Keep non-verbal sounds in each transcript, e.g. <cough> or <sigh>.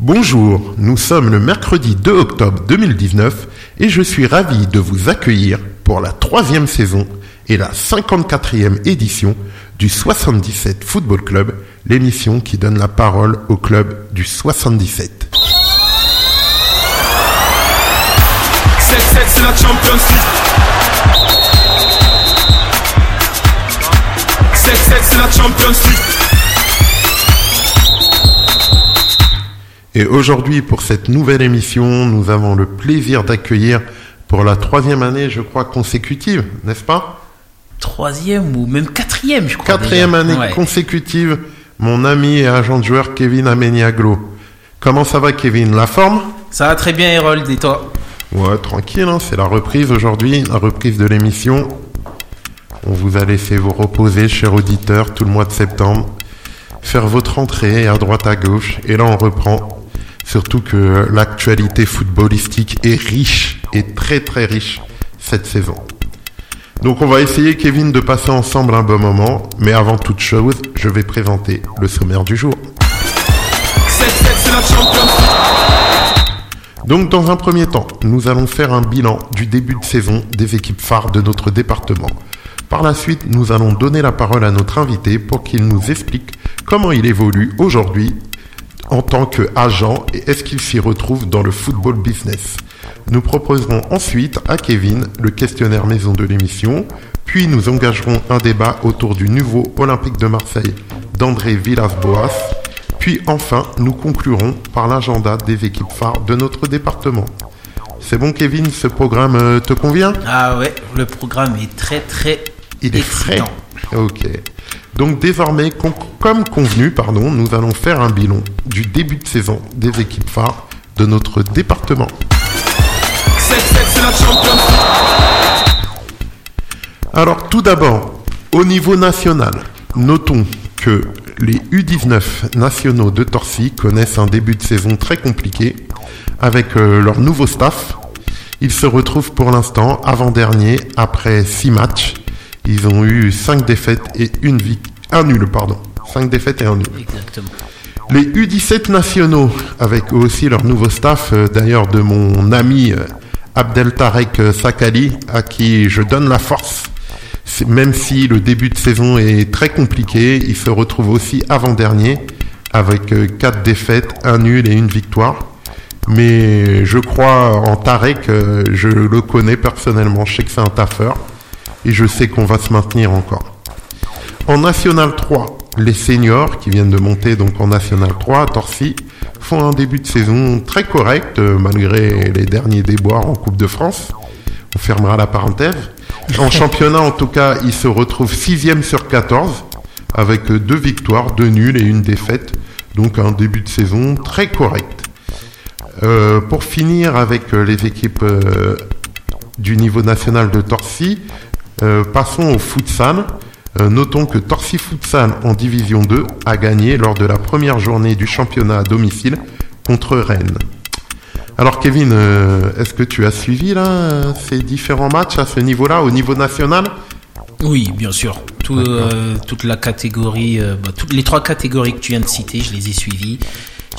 Bonjour, nous sommes le mercredi 2 octobre 2019 et je suis ravi de vous accueillir pour la troisième saison et la 54e édition du 77 Football Club, l'émission qui donne la parole au club du 77. 7-7 c'est la Champions League 7-7 c'est la Champions League Et aujourd'hui, pour cette nouvelle émission, nous avons le plaisir d'accueillir pour la troisième année, je crois, consécutive, n'est-ce pas? Troisième ou même quatrième, je crois. Quatrième déjà. année Ouais. consécutive, mon ami et agent de joueur Kevin Ameniaglo. Comment ça va Kevin? La forme? Ça va très bien, Harold, et toi? Ouais, tranquille, hein, c'est la reprise aujourd'hui, la reprise de l'émission. On vous a laissé vous reposer, chers auditeurs, tout le mois de septembre. Faire votre entrée à droite à gauche. Et là, on reprend. Surtout que l'actualité footballistique est riche, et très très riche, cette saison. Donc on va essayer, Kevin, de passer ensemble un bon moment. Mais avant toute chose, je vais présenter le sommaire du jour. 7-7 c'est la Champions League Donc dans un premier temps, nous allons faire un bilan du début de saison des équipes phares de notre département. Par la suite, nous allons donner la parole à notre invité pour qu'il nous explique comment il évolue aujourd'hui en tant qu'agent et est-ce qu'il s'y retrouve dans le football business. Nous proposerons ensuite à Kevin le questionnaire maison de l'émission, puis nous engagerons un débat autour du nouveau Olympique de Marseille d'André Villas-Boas, puis enfin nous conclurons par l'agenda des équipes phares de notre département. C'est bon Kevin, ce programme euh, te convient? Ah ouais, le programme est très très Il est frais. Ok. Donc désormais, con- comme convenu, pardon, nous allons faire un bilan du début de saison des équipes phares de notre département. 7-7 c'est la Champions League Alors tout d'abord, au niveau national, notons que les U19 nationaux de Torcy connaissent un début de saison très compliqué avec euh, leur nouveau staff. Ils se retrouvent pour l'instant avant-dernier après 6 matchs. Ils ont eu 5 défaites et une un nul, pardon. 5 défaites et un nul. Exactement. Les U17 nationaux, avec eux aussi leur nouveau staff, euh, d'ailleurs de mon ami euh, Abdel Tarek euh, Sakali, à qui je donne la force. Même si le début de saison est très compliqué, il se retrouve aussi avant-dernier, avec 4 défaites, un nul et une victoire. Mais je crois en Tarek, je le connais personnellement, je sais que c'est un taffeur, et je sais qu'on va se maintenir encore. En National 3, les seniors qui viennent de monter donc en National 3 à Torcy font un début de saison très correct euh, malgré les derniers déboires en Coupe de France. On fermera la parenthèse. En <laughs> championnat, en tout cas, ils se retrouvent 6 sur 14 avec euh, deux victoires, deux nuls et une défaite. Donc un début de saison très correct. Euh, pour finir avec les équipes euh, du niveau national de Torcy, euh, passons au futsal. Euh, notons que Torcy Futsal en Division 2 a gagné lors de la première journée du championnat à domicile contre Rennes. Alors Kevin, euh, est-ce que tu as suivi là ces différents matchs à ce niveau-là, au niveau national? Oui, bien sûr. Tout, toute la catégorie, bah, toutes les trois catégories que tu viens de citer, je les ai suivies.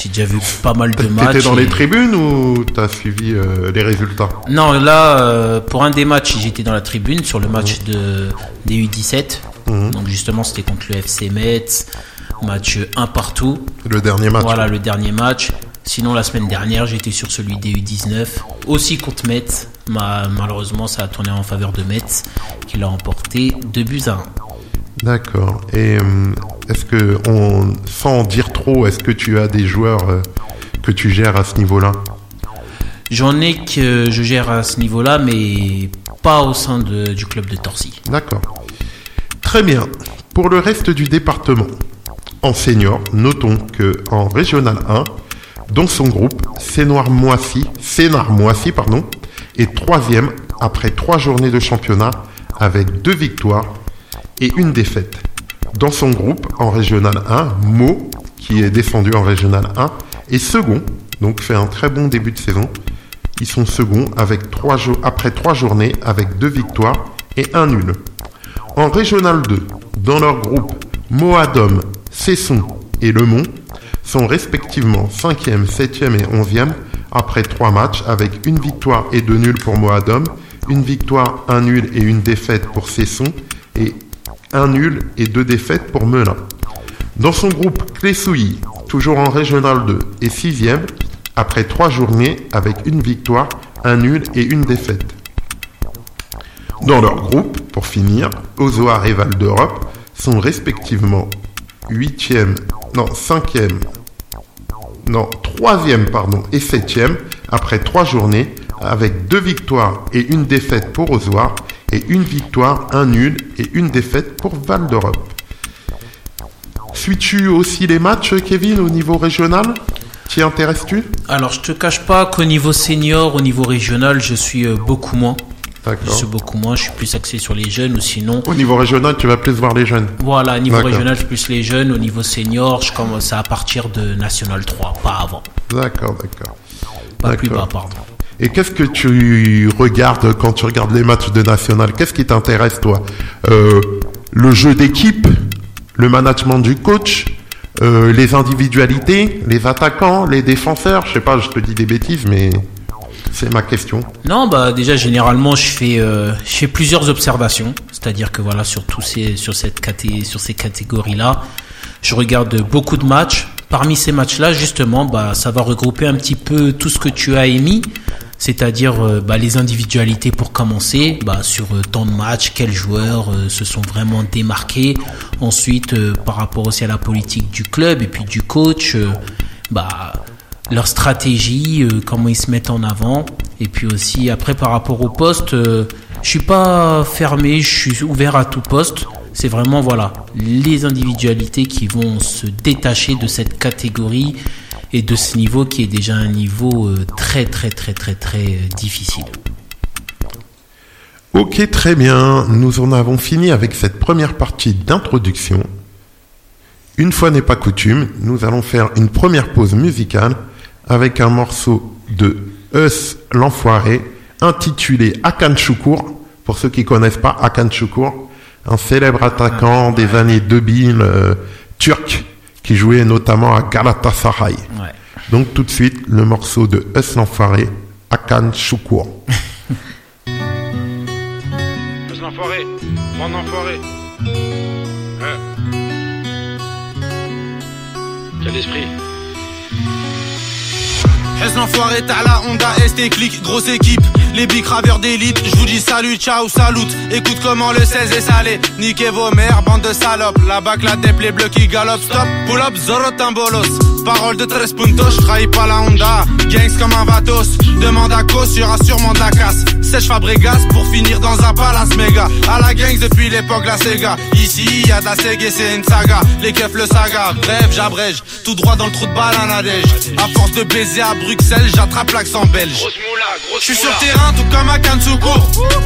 J'ai déjà vu pas mal de matchs. T'étais dans et- les tribunes ou t'as suivi euh, les résultats? Non, là, euh, pour un des matchs, j'étais dans la tribune sur le match de, des U17. Mhm. Donc justement, c'était contre le FC Metz. Match un partout. Le dernier match Voilà le dernier match. Sinon, la semaine dernière, j'étais sur celui des U19, aussi contre Metz. Ma- malheureusement, ça a tourné en faveur de Metz, qui l'a emporté 2 buts à 1. D'accord. Et euh, est-ce que, on, sans en dire trop, est-ce que tu as des joueurs euh, que tu gères à ce niveau-là? J'en ai que je gère à ce niveau-là, mais pas au sein de- du club de Torcy. D'accord. Très bien. Pour le reste du département, en senior, notons que en régional 1, dans son groupe, Sénoir Moissy, Sénard Moissy, pardon, est troisième après trois journées de championnat avec deux victoires et une défaite. Dans son groupe, en régional 1, Meaux, qui est descendu en régional 1, est second, donc fait un très bon début de saison. Ils sont seconds avec trois après trois journées avec deux victoires et un nul. En Régional 2, dans leur groupe Moadom, Cesson et Le Mont sont respectivement 5e, 7e et 11e après 3 matchs avec une victoire et deux nuls pour Moadom, une victoire, un nul et une défaite pour Cesson et un nul et deux défaites pour Melun. Dans son groupe, Clessouilly, toujours en Régional 2, est 6e après 3 journées avec une victoire, un nul et une défaite. Dans leur groupe, pour finir, Ozoar et Val d'Europe sont respectivement 8e, non 5e, non 3e pardon, et 7e après 3 journées avec 2 victoires et une défaite pour Ozoar et une victoire, un nul et une défaite pour Val d'Europe. Suis-tu aussi les matchs, Kevin, au niveau régional? T'y intéresses-tu? Alors, je te cache pas qu'au niveau senior, au niveau régional, je suis euh, beaucoup moins. Je suis beaucoup moins, je suis plus axé sur les jeunes ou sinon. Au niveau régional, tu vas plus voir les jeunes. Voilà, au niveau régional, je suis plus les jeunes. Au niveau senior, je commence à partir de National 3, pas avant. D'accord, d'accord. Pas plus bas, pardon. Et qu'est-ce que tu regardes quand tu regardes les matchs de national? Qu'est-ce qui t'intéresse, toi? Euh, Le jeu d'équipe, le management du coach, euh, les individualités, les attaquants, les défenseurs? Je sais pas, je te dis des bêtises, mais c'est ma question. Non, bah déjà généralement je fais euh, je fais plusieurs observations, c'est-à-dire que voilà sur tous ces sur cette sur ces catégories là, je regarde beaucoup de matchs. Parmi ces matchs-là, justement, bah ça va regrouper un petit peu tout ce que tu as émis, c'est-à-dire euh, bah, les individualités pour commencer, bah sur euh, temps de match, quels joueurs euh, se sont vraiment démarqués. Ensuite, par rapport aussi à la politique du club et puis du coach, bah leur stratégie, comment ils se mettent en avant. Et puis aussi, après, par rapport au poste, je suis pas fermé, je suis ouvert à tout poste. C'est vraiment, voilà, les individualités qui vont se détacher de cette catégorie et de ce niveau qui est déjà un niveau euh, très, très, très, très, très euh, difficile. Ok, très bien. Nous en avons fini avec cette première partie d'introduction. Une fois n'est pas coutume, nous allons faire une première pause musicale avec un morceau de Us l'Enfoiré intitulé Akan Choukour. Pour ceux qui connaissent pas Akan Choukour, un célèbre attaquant des années 2000 euh, turc qui jouait notamment à Galatasaray. Ouais. Donc tout de suite, le morceau de Us l'Enfoiré, Akan Choukour. Laisse <laughs> l'enfoiré, d'enfoiré. Hein Quel esprit Est l'enfoiré, t'as la Honda ST Click, grosse équipe, les bicraveurs d'élite, je vous dis salut, ciao, salut, écoute comment le 16 est salé, niquez vos mères, bande de salopes, la bac, la tête, les bleus qui galopent, stop, pull up, zoro timbolos, parole de 13 puntos, je trahis pas la Honda, gangs comme un vatos, demande à cause, y'aura sûrement de la casse, sèche Fabregas pour finir dans un palace méga, à la gangs depuis l'époque la Sega, ici y a de la Sega et c'est une saga, les keufs le saga, bref, j'abrège, tout droit dans le trou de balle à Nadège, à force de baiser à Bruxelles, j'attrape l'accent belge. Grosse moula, grosse Je suis sur. Tout comme à Kansuko.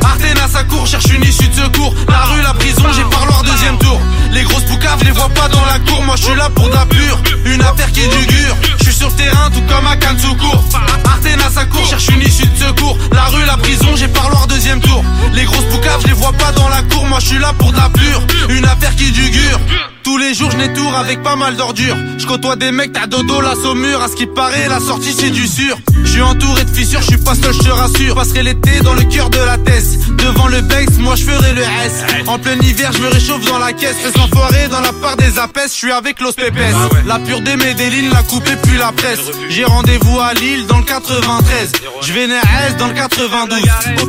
Artena sa cour, cherche une issue de secours. La rue, la prison, j'ai parloir deuxième tour Les grosses poucaves, les vois pas dans la cour. Moi je suis là pour de la pure, une affaire qui est du gur Je suis sur le terrain tout comme à Kansuko Artena sa cour, cherche une issue de secours. La rue, la prison, j'ai parloir deuxième tour. Les grosses poucaves, je les vois pas dans la cour. Moi je suis là pour de la pure, une affaire qui est du gur tous les jours je n'étourne avec pas mal d'ordures. Je côtoie des mecs, t'as dodo la saumure. À ce qui paraît la sortie c'est du sûr. Je suis entouré de fissures, je suis pas seul, je te rassure. Passerai l'été dans le cœur de la thèse Devant le Banks, moi je ferai le S. En plein hiver je me réchauffe dans la caisse enfoiré dans la part des apes, je suis avec Los Pepes La pure des Medellin, la coupée puis la presse. J'ai rendez-vous à Lille dans le 93 Je vais dans le 92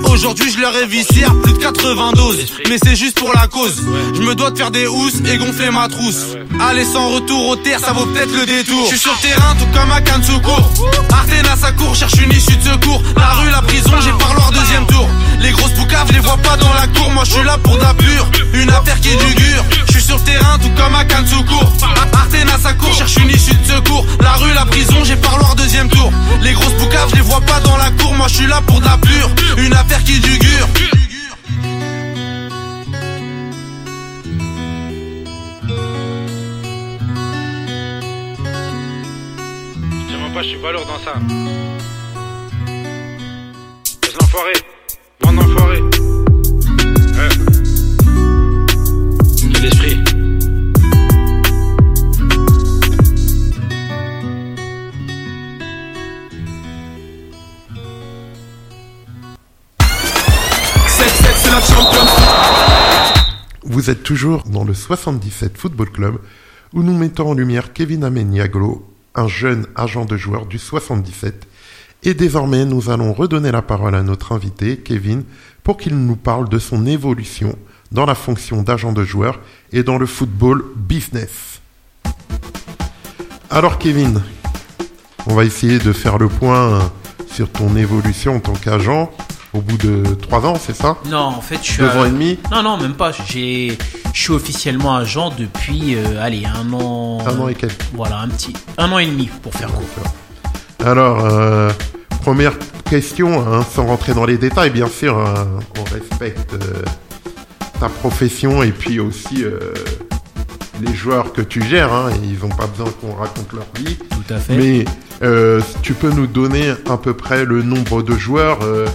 Aujourd'hui je leur ai vissé à plus de 92 Mais c'est juste pour la cause. Je me dois de faire des housses et gonfler ma trousse. Aller sans retour aux terres ça vaut peut-être le détour. Je suis sur le terrain tout comme à Kansuko Artena sa cour cherche une issue de secours. La rue la prison j'ai parloir deuxième tour Les grosses poucaves je les vois pas dans la cour. Moi je suis là pour de la pure. Une affaire qui est du gur Je suis sur le terrain tout comme à Kansuko Artena sa cour cherche une issue de secours. La rue la prison j'ai parloir deuxième tour. Les grosses poucaves je les vois pas dans la cour. Moi je suis là pour de la pure. Une affaire qui est du gur Tiens moi pas, je suis pas lourd dans ça. Laisse l'enfoiré, vous êtes toujours dans le 77 Football Club où nous mettons en lumière Kevin Ameniaglo, un jeune agent de joueur du 77 et désormais, nous allons redonner la parole à notre invité, Kevin, pour qu'il nous parle de son évolution dans la fonction d'agent de joueur et dans le football business. Alors Kevin, on va essayer de faire le point sur ton évolution en tant qu'agent au bout de trois ans, c'est ça? Non, en fait, je suis. Deux à- ans et demi? Non, non, même pas. J'ai, je suis officiellement agent depuis, euh, allez, un an. Un an et quelques. Voilà, un petit, un an et demi pour faire court. Alors, euh, première question, hein, sans rentrer dans les détails, bien sûr, hein, on respecte euh, ta profession et puis aussi euh, les joueurs que tu gères. hein, ils n'ont pas besoin qu'on raconte leur vie. Tout à fait. Mais euh, tu peux nous donner à peu près le nombre de joueurs euh,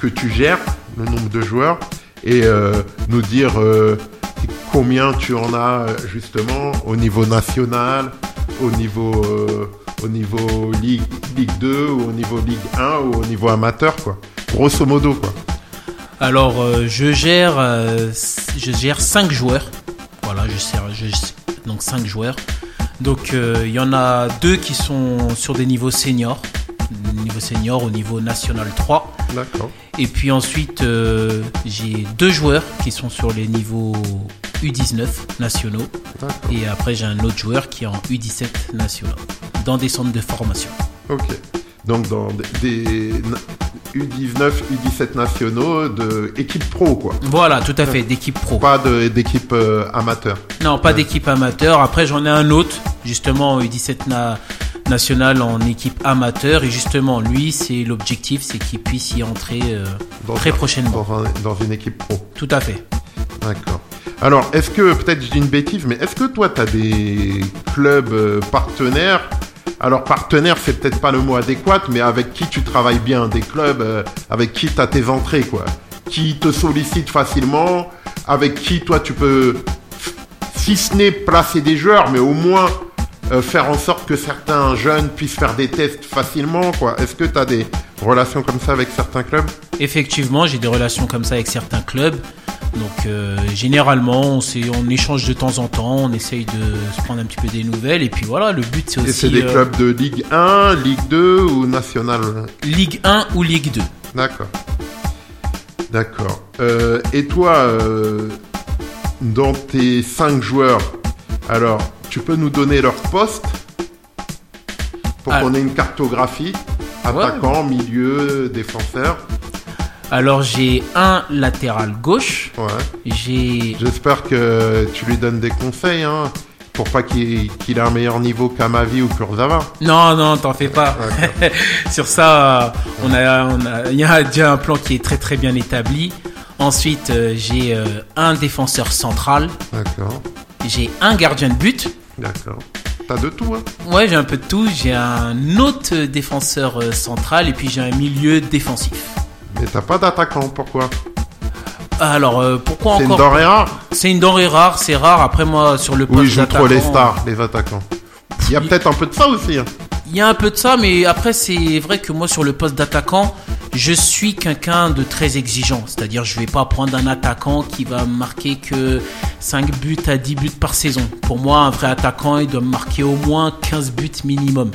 que tu gères, le nombre de joueurs, et euh, nous dire euh, combien tu en as euh, justement au niveau national, au niveau, euh, au niveau Ligue, Ligue 2, ou au niveau Ligue 1 ou au niveau amateur, quoi. Grosso modo, quoi. Alors, euh, je gère, euh, je gère cinq joueurs. Voilà, je sers, je, donc cinq joueurs. Donc, euh, il y en a deux qui sont sur des niveaux seniors, niveau senior au niveau national 3. D'accord. Et puis ensuite, euh, j'ai deux joueurs qui sont sur les niveaux U19 nationaux. Et après, j'ai un autre joueur qui est en U17 nationaux, dans des centres de formation. Ok. Donc dans des, des U19, U17 nationaux de équipe pro, quoi. Voilà, tout à fait, d'équipe pro. Pas d'équipe euh, amateur. Non, pas d'équipe amateur. Après, j'en ai un autre, justement, en U17 na- national en équipe amateur. Et justement, lui, c'est l'objectif, c'est qu'il puisse y entrer euh, Dans très un- prochainement. Dans, un- dans une équipe pro. Tout à fait. D'accord. Alors, est-ce que, peut-être je dis une bêtise, mais est-ce que toi, tu as des clubs euh, partenaires Alors, partenaire, c'est peut-être pas le mot adéquat, mais avec qui tu travailles bien Des clubs euh, avec qui tu as tes entrées, quoi. Qui te sollicitent facilement, avec qui, toi, tu peux, si ce n'est placer des joueurs, mais au moins euh, faire en sorte que certains jeunes puissent faire des tests facilement, quoi. Est-ce que tu as des relations comme ça avec certains clubs? Effectivement, j'ai des relations comme ça avec certains clubs. Donc, euh, généralement, on, échange de temps en temps, on essaye de se prendre un petit peu des nouvelles. Et puis voilà, le but, c'est Et aussi c'est des euh, clubs de Ligue 1, Ligue 2 ou National Ligue 1 ou Ligue 2. D'accord. D'accord. Euh, et toi, dans tes cinq joueurs, alors, tu peux nous donner leur poste pour Ah. qu'on ait une cartographie Attaquant, milieu, défenseur? Alors, j'ai un latéral gauche. Ouais. J'ai J'espère que tu lui donnes des conseils, hein, pour pas qu'il ait un meilleur niveau qu'Amavi ou Kurzawa. Non, non, t'en fais pas. <laughs> Sur ça, on a, on a, il y a déjà un plan qui est très très bien établi. Ensuite, euh, j'ai euh, un défenseur central, D'accord. j'ai un gardien de but. D'accord. T'as de tout, hein Ouais, j'ai un peu de tout. J'ai un autre défenseur euh, central et puis j'ai un milieu défensif. Mais t'as pas d'attaquant, pourquoi Alors, euh, pourquoi C'est une encore denrée rare C'est une denrée rare, c'est rare. Après moi, sur le poste Oui, je trop les d'attaquant, stars, les attaquants. Il y a peut-être un peu de ça aussi. hein. Il y a un peu de ça, mais après, c'est vrai que moi, sur le poste d'attaquant, je suis quelqu'un de très exigeant. C'est-à-dire, je vais pas prendre un attaquant qui va marquer que 5 buts à 10 buts par saison. Pour moi, un vrai attaquant, il doit marquer au moins 15 buts minimum.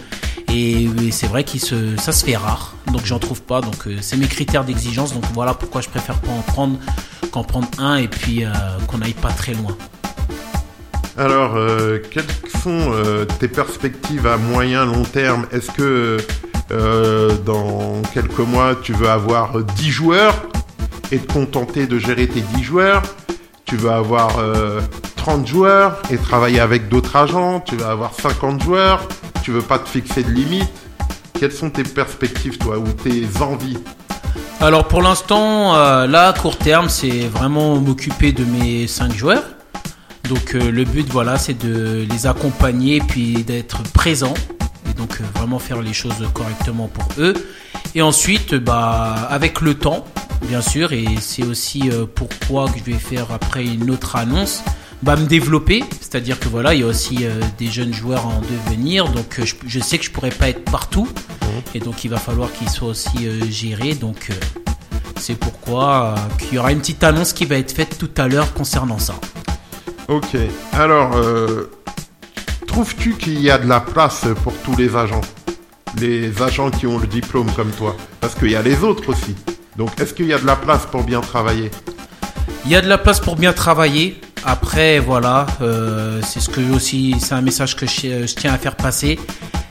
Et, c'est vrai que ça se fait rare. Donc, j'en trouve pas. Donc, euh, c'est mes critères d'exigence. Donc, voilà pourquoi je préfère pas en prendre qu'en prendre un et puis euh, qu'on n'aille pas très loin. Alors, euh, quelles sont tes perspectives à moyen, long terme? Est-ce que dans quelques mois, tu veux avoir 10 joueurs et te contenter de gérer tes 10 joueurs? Tu veux avoir euh, 30 joueurs et travailler avec d'autres agents? Tu veux avoir 50 joueurs? Tu veux pas te fixer de limite Quelles sont tes perspectives, toi, ou tes envies Alors pour l'instant, euh, là, à court terme, c'est vraiment m'occuper de mes 5 joueurs. Donc euh, le but, voilà, c'est de les accompagner puis d'être présent. Et donc euh, vraiment faire les choses correctement pour eux. Et ensuite, bah, avec le temps, bien sûr, et c'est aussi pourquoi que je vais faire après une autre annonce, bah, me développer. C'est-à-dire que voilà, il y a aussi euh, des jeunes joueurs à en devenir. Donc euh, je, je sais que je pourrais pas être partout. Et donc il va falloir qu'ils soient aussi euh, gérés. Donc C'est pourquoi qu'il y aura une petite annonce qui va être faite tout à l'heure concernant ça. Ok. Alors, trouves-tu qu'il y a de la place pour tous les agents? Les agents qui ont le diplôme comme toi? Parce qu'il y a les autres aussi. Donc, est-ce qu'il y a de la place pour bien travailler? Il y a de la place pour bien travailler. Après, voilà, euh, c'est ce que aussi, c'est un message que je, je tiens à faire passer.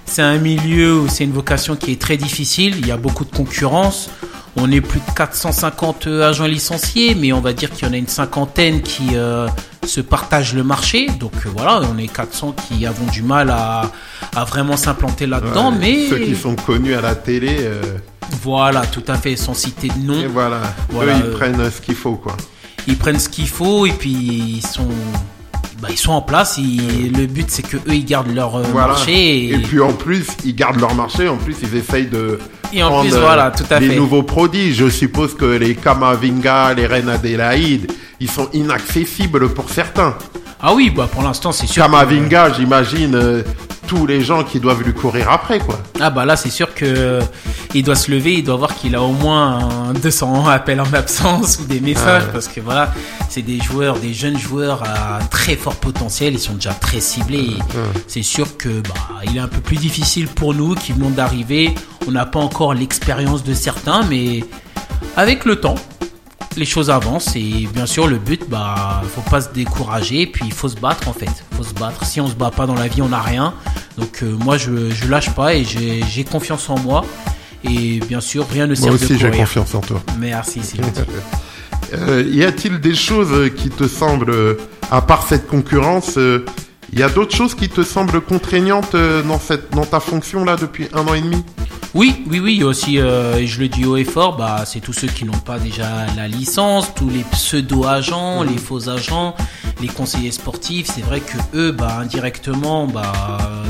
C'est un milieu où c'est une vocation qui est très difficile. Il y a beaucoup de concurrence. On est plus de 450 agents licenciés, mais on va dire qu'il y en a une cinquantaine qui euh, se partagent le marché. Donc euh, voilà, on est 400 qui avons du mal à, à vraiment s'implanter là-dedans. Ouais, mais Ceux qui sont connus à la télé, euh, voilà, tout à fait, sans citer de nom. et voilà. Voilà, Eux, ils prennent ce qu'il faut, quoi. Ils prennent ce qu'il faut et puis ils sont bah, ils sont en place ils- le but c'est que eux ils gardent leur euh, Voilà. marché et, Et puis en plus, ils gardent leur marché. En plus, ils essayent de Et en prendre plus, euh, voilà, tout à les fait. nouveaux produits. Je suppose que les Kamavinga, les Reines Adélaïde, ils sont inaccessibles pour certains. ah oui bah pour l'instant c'est sûr que- Kamavinga, j'imagine euh, tous les gens qui doivent lui courir après, quoi. ah bah là c'est sûr que euh, il doit se lever il doit voir qu'il a au moins un 200 appels en absence ou des messages Ouais. parce que voilà c'est des joueurs des jeunes joueurs à très fort potentiel ils sont déjà très ciblés c'est sûr que bah il est un peu plus difficile pour nous qui venons d'arriver on n'a pas encore l'expérience de certains mais avec le temps les choses avancent et bien sûr le but bah faut pas se décourager et puis il faut se battre en fait. Faut se battre. Si on se bat pas dans la vie on n'a rien. Donc euh, moi je je lâche pas et j'ai confiance en moi. Et bien sûr rien ne sert Moi aussi, j'ai confiance en toi. merci c'est. <laughs> Euh, y a-t-il des choses qui te semblent, à part cette concurrence, euh, il y a d'autres choses qui te semblent contraignantes euh, dans, cette, dans ta fonction là depuis un an et demi? Oui, oui, oui, il y a aussi, euh, et je le dis haut et fort, bah, c'est tous ceux qui n'ont pas déjà la licence, tous les pseudo-agents, les faux agents, les conseillers sportifs. C'est vrai que eux, bah, indirectement, bah,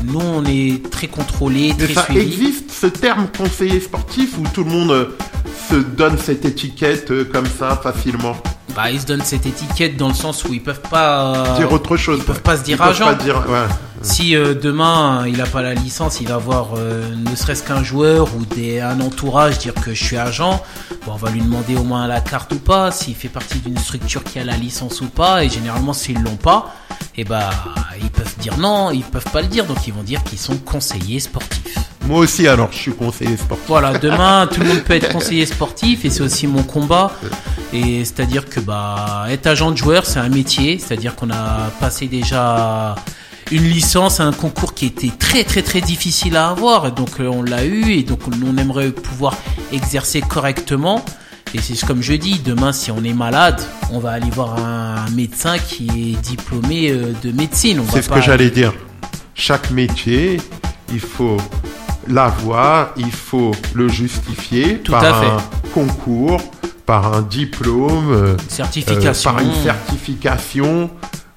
nous, on est très contrôlés, Mais très ça suivis. existe ce terme conseiller sportif où tout le monde euh, se donne cette étiquette euh, comme ça facilement? Bah, ils se donnent cette étiquette dans le sens où ils peuvent pas. Dire autre chose. ils peuvent pas se dire agent. pas dire, ouais. Si euh, demain il a pas la licence, il va voir euh, ne serait-ce qu'un joueur ou des, un entourage dire que je suis agent. Bon, on va lui demander au moins la carte ou pas, s'il fait partie d'une structure qui a la licence ou pas. Et généralement, s'ils l'ont pas, et bah ils peuvent dire non, ils peuvent pas le dire, donc ils vont dire qu'ils sont conseillers sportifs. Moi aussi alors, je suis conseiller sportif. Voilà, demain tout le monde peut être conseiller sportif et c'est aussi mon combat. Et c'est-à-dire que bah être agent de joueur c'est un métier, c'est-à-dire qu'on a passé déjà une licence, un concours qui était très très très difficile à avoir, et donc euh, on l'a eu et donc on aimerait pouvoir exercer correctement. Et c'est comme je dis, demain si on est malade, on va aller voir un médecin qui est diplômé euh, de médecine. C'est ce pas- que j'allais dire. Chaque métier, il faut l'avoir, il faut le justifier Tout par à fait. un concours, par un diplôme, euh, euh, par une certification,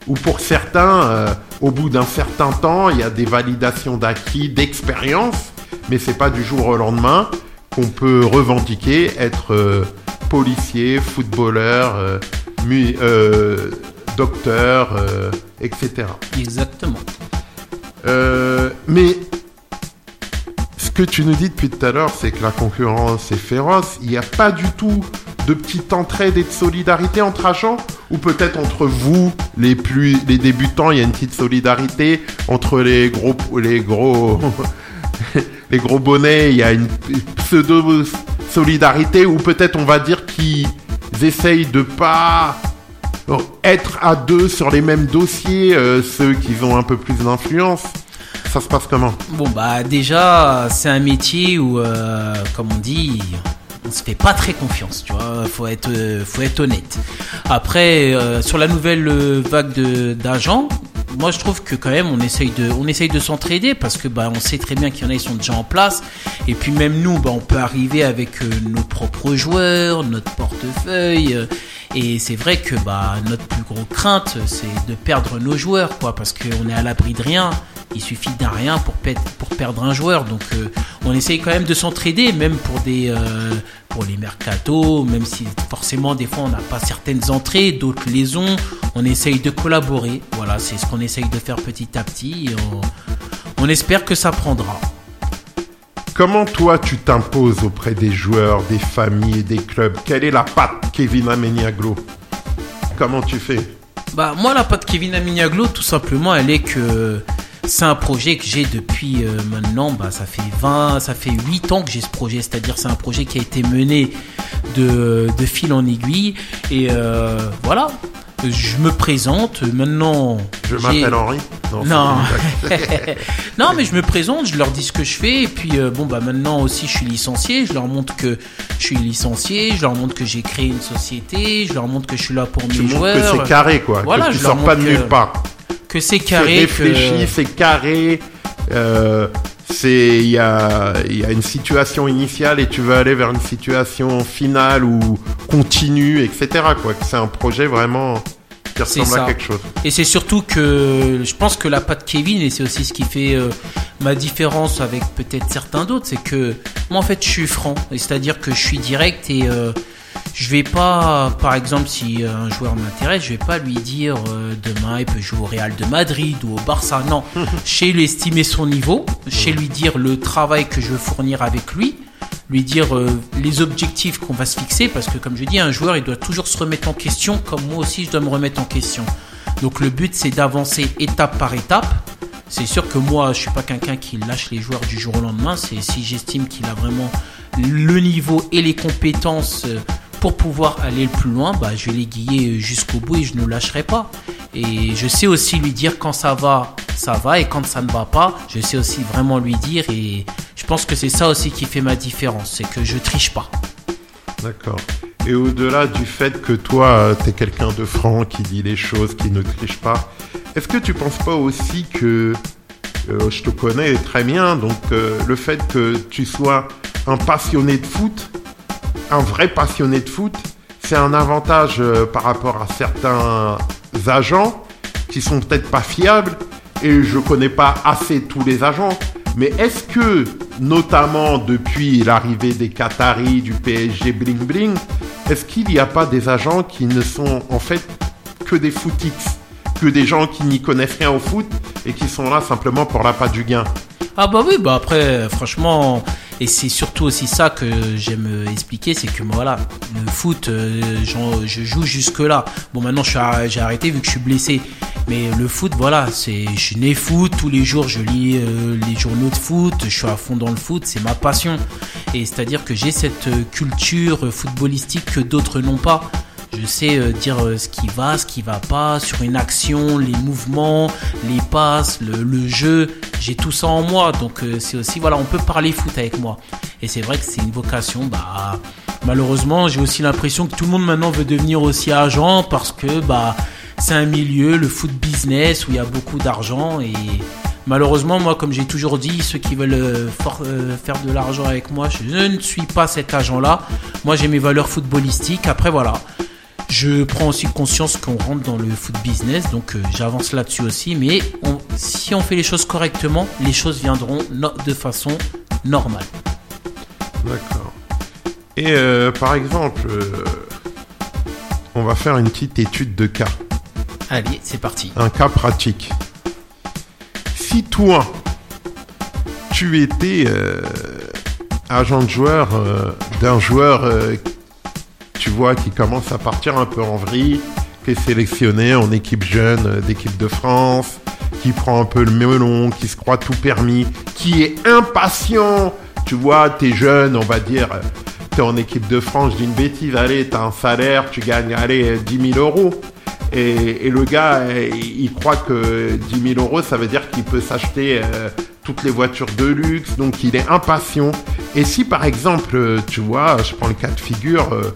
ou pour certains, euh, au bout d'un certain temps, il y a des validations d'acquis, d'expérience, mais c'est pas du jour au lendemain qu'on peut revendiquer être euh, policier, footballeur, mu- docteur, etc. Exactement. Mais que tu nous dis depuis tout à l'heure, c'est que la concurrence est féroce. Il n'y a pas du tout de petite entraide et de solidarité entre agents? Ou peut-être entre vous, les plus les débutants, il y a une petite solidarité entre les gros les gros <laughs> les gros bonnets, il y a une pseudo solidarité? Ou peut-être on va dire qu'ils essayent de pas être à deux sur les mêmes dossiers, euh, ceux qui ont un peu plus d'influence? Ça se passe comment Bon bah déjà c'est un métier où euh, comme on dit on se fait pas très confiance, tu vois, faut être euh, faut être honnête. Après euh, sur la nouvelle vague d'agents, moi je trouve que quand même on essaye de on essaye de s'entraider parce que bah on sait très bien qu'il y en a qui sont déjà en place et puis même nous bah on peut arriver avec nos propres joueurs, notre portefeuille et c'est vrai que bah notre plus gros crainte c'est de perdre nos joueurs quoi parce qu'on est à l'abri de rien. Il suffit d'un rien pour, perdre un joueur. Donc euh, on essaye quand même de s'entraider, même euh, pour les mercatos, même si forcément des fois on n'a pas certaines entrées, d'autres les ont. On essaye de collaborer. Voilà, c'est ce qu'on essaye de faire petit à petit. et on, on espère que ça prendra. Comment toi tu t'imposes auprès des joueurs, des familles, des clubs? Quelle est la patte Kevin Ameniaglo? Comment tu fais? Bah moi la patte Kevin Aminiaglo tout simplement elle est que c'est un projet que j'ai depuis euh, maintenant bah ça fait 20 ça fait 8 ans que j'ai ce projet. C'est-à-dire c'est un projet qui a été mené de, de fil en aiguille. Et euh, voilà. Je me présente. Maintenant Je m'appelle Henri. Non. <laughs> <laughs> non, mais je me présente, je leur dis ce que je fais, et puis euh, bon bah maintenant aussi je suis licencié, je leur montre que je suis licencié, je leur montre que j'ai créé une société, je leur montre que je suis là pour tu mes montres joueurs, que c'est carré quoi. Voilà, que tu je leur sors pas de nulle part. Que c'est C'est carré, réfléchi, que c'est carré. euh, c'est il y a, il y a une situation initiale et tu veux aller vers une situation finale ou continue, etc. Quoi. C'est un projet vraiment qui C'est ressemble à quelque chose. Et c'est surtout que je pense que la patte Kevin, et c'est aussi ce qui fait euh, ma différence avec peut-être certains d'autres, c'est que moi en fait je suis franc. C'est-à-dire que je suis direct et euh, je vais pas, par exemple, si un joueur m'intéresse, je vais pas lui dire euh, demain il peut jouer au Real de Madrid ou au Barça. Non, <laughs> je sais lui estimer son niveau, je sais lui dire le travail que je veux fournir avec lui. Lui dire euh, les objectifs qu'on va se fixer parce que comme je dis un joueur il doit toujours se remettre en question comme moi aussi je dois me remettre en question. Donc le but c'est d'avancer étape par étape. C'est sûr que moi je suis pas quelqu'un qui lâche les joueurs du jour au lendemain. C'est si j'estime qu'il a vraiment le niveau et les compétences euh, pour pouvoir aller le plus loin bah je vais les guider jusqu'au bout et je ne lâcherai pas. Et je sais aussi lui dire quand ça va ça va et quand ça ne va pas. Je sais aussi vraiment lui dire et je pense que c'est ça aussi qui fait ma différence c'est que je triche pas. D'accord. Et au-delà du fait que toi, tu es quelqu'un de franc, qui dit les choses, qui ne triche pas, est-ce que tu penses pas aussi que euh, je te connais très bien, donc euh, le fait que tu sois un passionné de foot, un vrai passionné de foot, c'est un avantage euh, par rapport à certains agents qui sont peut-être pas fiables et je connais pas assez tous les agents. Mais est-ce que, notamment depuis l'arrivée des Qataris, du PSG bling bling, est-ce qu'il n'y a pas des agents qui ne sont en fait que des footix, que des gens qui n'y connaissent rien au foot et qui sont là simplement pour la pas du gain Ah bah oui, bah après, franchement, et c'est surtout aussi ça que j'aime euh, expliquer, c'est que voilà, le foot, euh, je joue jusque là. Bon, maintenant j'ai arrêté vu que je suis blessé, mais le foot, voilà, c'est, je suis né foot tous les jours, je lis euh, les journaux de foot, je suis à fond dans le foot, c'est ma passion. Et c'est-à-dire que j'ai cette culture footballistique que d'autres n'ont pas. Je sais euh, dire euh, ce qui va, ce qui va pas, sur une action, les mouvements, les passes, le, le jeu. J'ai tout ça en moi. Donc euh, c'est aussi, voilà, on peut parler foot avec moi. Et c'est vrai que c'est une vocation. Bah, malheureusement, j'ai aussi l'impression que tout le monde maintenant veut devenir aussi agent parce que bah, c'est un milieu, le foot business, où il y a beaucoup d'argent. Et malheureusement, moi, comme j'ai toujours dit, ceux qui veulent euh, euh, faire de l'argent avec moi, je ne suis pas cet agent-là. Moi, j'ai mes valeurs footballistiques. Après, voilà. Je prends aussi conscience qu'on rentre dans le foot business, donc euh, j'avance là-dessus aussi. Mais on- si on fait les choses correctement, les choses viendront no- de façon normale. D'accord. Et euh, par exemple, euh, on va faire une petite étude de cas, Allez, c'est parti. un cas pratique. Si toi, tu étais agent de joueur d'un joueur, tu vois, qui commence à partir un peu en vrille, qui est sélectionné en équipe jeune d'équipe de France, qui prend un peu le melon, qui se croit tout permis, qui est impatient. Tu vois, t'es jeune, on va dire, t'es en équipe de France, je dis une bêtise, allez, t'as un salaire, tu gagnes, allez, euh, 10 000 euros. Et, le gars, il croit que 10 000 euros, ça veut dire qu'il peut s'acheter euh, toutes les voitures de luxe, donc il est impatient. Et si par exemple, tu vois, je prends le cas de figure euh,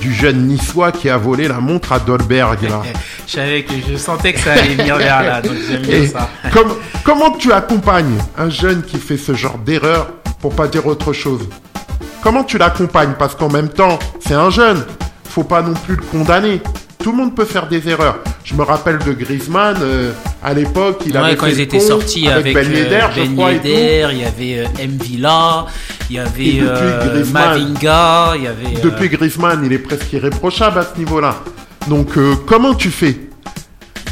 du jeune niçois qui a volé la montre à Dolberg, là. <laughs> Je savais que je sentais que ça allait venir vers là, donc j'aime bien ça. <laughs> comme- comment tu accompagnes un jeune qui fait ce genre d'erreur, pour pas dire autre chose? Comment tu l'accompagnes? Parce qu'en même temps, c'est un jeune. Faut pas non plus le condamner. Tout le monde peut faire des erreurs. Je me rappelle de Griezmann, euh, à l'époque, il Ouais, avait quand fait ils étaient sortis avec, Ben Yedder, euh, je Ben crois, tout. Yedder, il y avait euh, M. Villa, il y avait euh, Griezmann- Mavinga, il y avait... euh, Depuis Griezmann, il est presque irréprochable à ce niveau-là. Donc, euh, comment tu fais?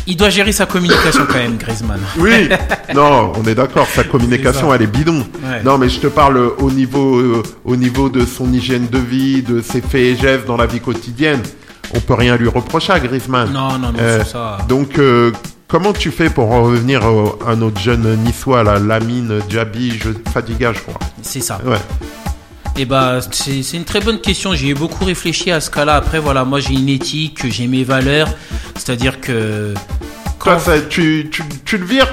Il doit gérer sa communication quand même, Griezmann. Oui, <laughs> non, on est d'accord, sa communication, elle est bidon. Ouais. Non, mais je te parle euh, au niveau, euh, au niveau de son hygiène de vie, de ses faits et gestes dans la vie quotidienne. On peut rien lui reprocher à Griezmann. Non, non, non, Euh, c'est ça. Donc, euh, comment tu fais pour en revenir à notre jeune niçois, là, Lamine Diaby, je, Fadiga, je crois. C'est ça. Ouais. Et bah, c'est une très bonne question. J'y ai beaucoup réfléchi à ce cas-là. Après, voilà, moi j'ai une éthique, j'ai mes valeurs. C'est-à-dire que Toi, quand ça- tu, tu, tu le vires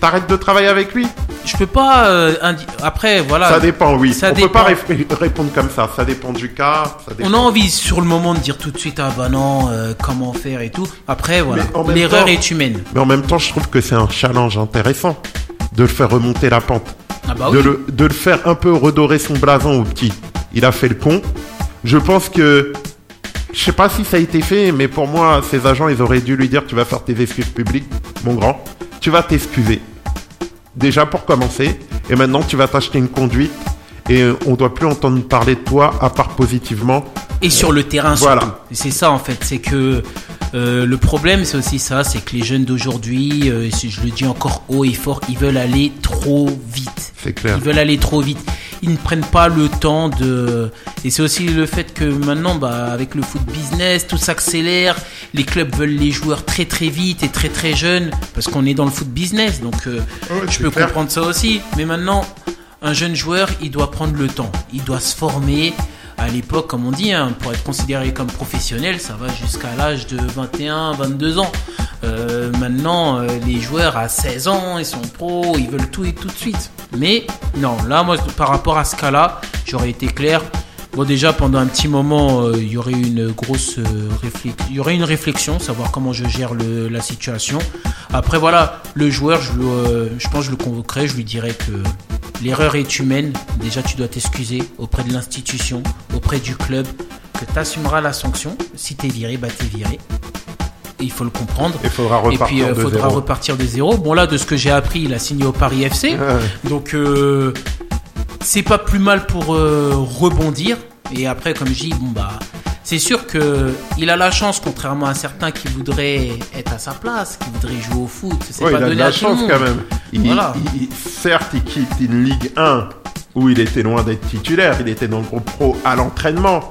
T'arrêtes de travailler avec lui je peux pas. euh, indi- Après, voilà. Ça dépend, oui. ça On peut pas dépend. ré- <laughs> répondre comme ça. Ça dépend du cas. Ça dépend. On a envie sur le moment de dire tout de suite ah bah non euh, comment faire et tout. Après voilà, l'erreur est humaine. Mais en même temps, je trouve que c'est un challenge intéressant de le faire remonter la pente. Ah bah de, oui. le, de le faire un peu redorer son blason au petit. Il a fait le con. Je pense que. Je sais pas si ça a été fait, mais pour moi, ses agents, ils auraient dû lui dire Tu vas faire tes excuses publiques, mon grand. Tu vas t'excuser. Déjà pour commencer. Et maintenant, tu vas t'acheter une conduite. Et on doit plus entendre parler de toi, à part positivement. Et sur le terrain Voilà. surtout. C'est ça en fait, c'est que euh, le problème c'est aussi ça, c'est que les jeunes d'aujourd'hui, euh, je le dis encore haut et fort, ils veulent aller trop vite. C'est clair. Ils veulent aller trop vite. Ils ne prennent pas le temps de. Et c'est aussi le fait que maintenant, bah, avec le foot business, tout s'accélère. Les clubs veulent les joueurs très très vite et très très jeunes parce qu'on est dans le foot business. Donc, euh, je peux clair. comprendre ça aussi. Mais maintenant, un jeune joueur, il doit prendre le temps. Il doit se former. À l'époque, comme on dit, hein, pour être considéré comme professionnel, ça va jusqu'à l'âge de 21, 22 ans. Euh, maintenant, euh, les joueurs à 16 ans, ils sont pros, ils veulent tout et tout de suite. Mais non, là, moi, par rapport à ce cas-là, j'aurais été clair. Bon, déjà, pendant un petit moment, euh, il y aurait une grosse euh, réflexion, il y aurait une réflexion, savoir comment je gère le- la situation. Après, voilà, le joueur, je, euh, je pense que je le convoquerai, je lui dirais que l'erreur est humaine. Déjà, tu dois t'excuser auprès de l'institution, auprès du club, que tu assumeras la sanction. Si t'es viré, bah t'es viré. Et il faut le comprendre. Il faudra Et repartir puis, il de faudra zéro. repartir de zéro. Bon, là, de ce que j'ai appris, il a signé au Paris FC. Ouais. Donc, euh, c'est pas plus mal pour euh, rebondir. Et après, comme je dis, bon, bah, c'est sûr que il a la chance, contrairement à certains qui voudraient être à sa place, qui voudraient jouer au foot. C'est Ouais, pas il a de la à tout le chance monde. quand même. Il, Voilà. il- il- certes, il quitte une Ligue 1 où il était loin d'être titulaire. Il était dans le groupe pro à l'entraînement.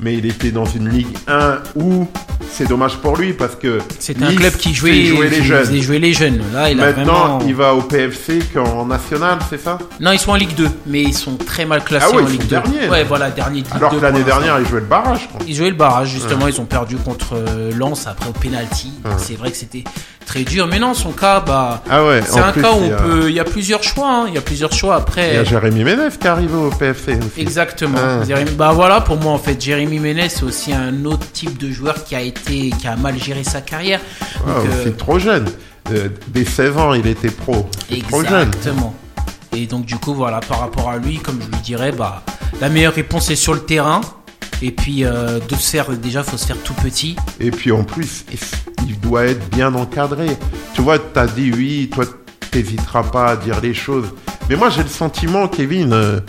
Mais il était dans une Ligue 1 où c'est dommage pour lui parce que C'est un club qui jouait, jouer les jeunes. faisait jouer les jeunes. Là, il a Maintenant, vraiment. il va au PFC qu'en national, c'est ça? Non, ils sont en Ligue 2, mais ils sont très mal classés Ah ouais, en ils Ligue sont 2. derniers. Ouais, voilà, dernier Ligue Alors 2 que l'année dernière, il jouait le barrage. je crois. Ils jouaient le barrage, justement, ils ont perdu contre euh, Lens après au penalty. C'est vrai que c'était très dur. Mais non, son cas, bah, Ah ouais, c'est un plus, cas où il y a- peut. Il y a plusieurs choix. hein. Il y a plusieurs choix Il y après. a Jérémy Ménez qui est arrivé au PFC aussi. Exactement. Ah. Jérémy- bah voilà, pour moi en fait, Jérémy Ménez c'est aussi un autre type de joueur qui a été, qui a mal géré sa carrière. Ah, Donc, euh, trop jeune. Euh, dès 16 ans, il était pro. C'est trop jeune. Exactement. Et donc du coup voilà, par rapport à lui, comme je lui dirais, bah la meilleure réponse est sur le terrain. Et puis euh, de se faire déjà, faut se faire tout petit. Et puis en plus, il doit être bien encadré. Tu vois, tu as dit oui, toi, t'hésiteras pas à dire les choses. Mais moi, j'ai le sentiment, Kevin, euh,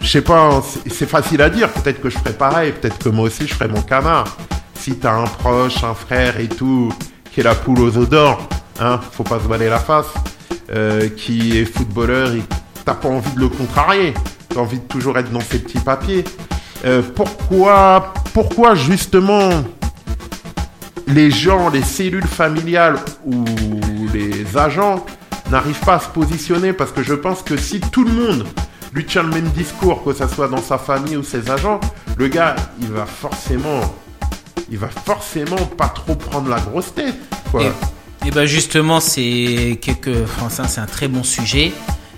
je sais pas, c'est- facile à dire. Peut-être que je ferai pareil. Peut-être que moi aussi, je ferai mon canard. Si t'as un proche, un frère et tout, qui est la poule aux œufs d'or, hein, faut pas se voiler la face, euh, qui est footballeur, t'as pas envie de le contrarier. T'as envie de toujours être dans ses petits papiers. Euh, pourquoi, pourquoi justement les gens, les cellules familiales ou les agents n'arrivent pas à se positionner? Parce que je pense que si tout le monde lui tient le même discours, que ce soit dans sa famille ou ses agents, le gars, il va forcément, il va forcément pas trop prendre la grosse tête. Et, et ben justement, c'est quelque, c'est un très bon sujet.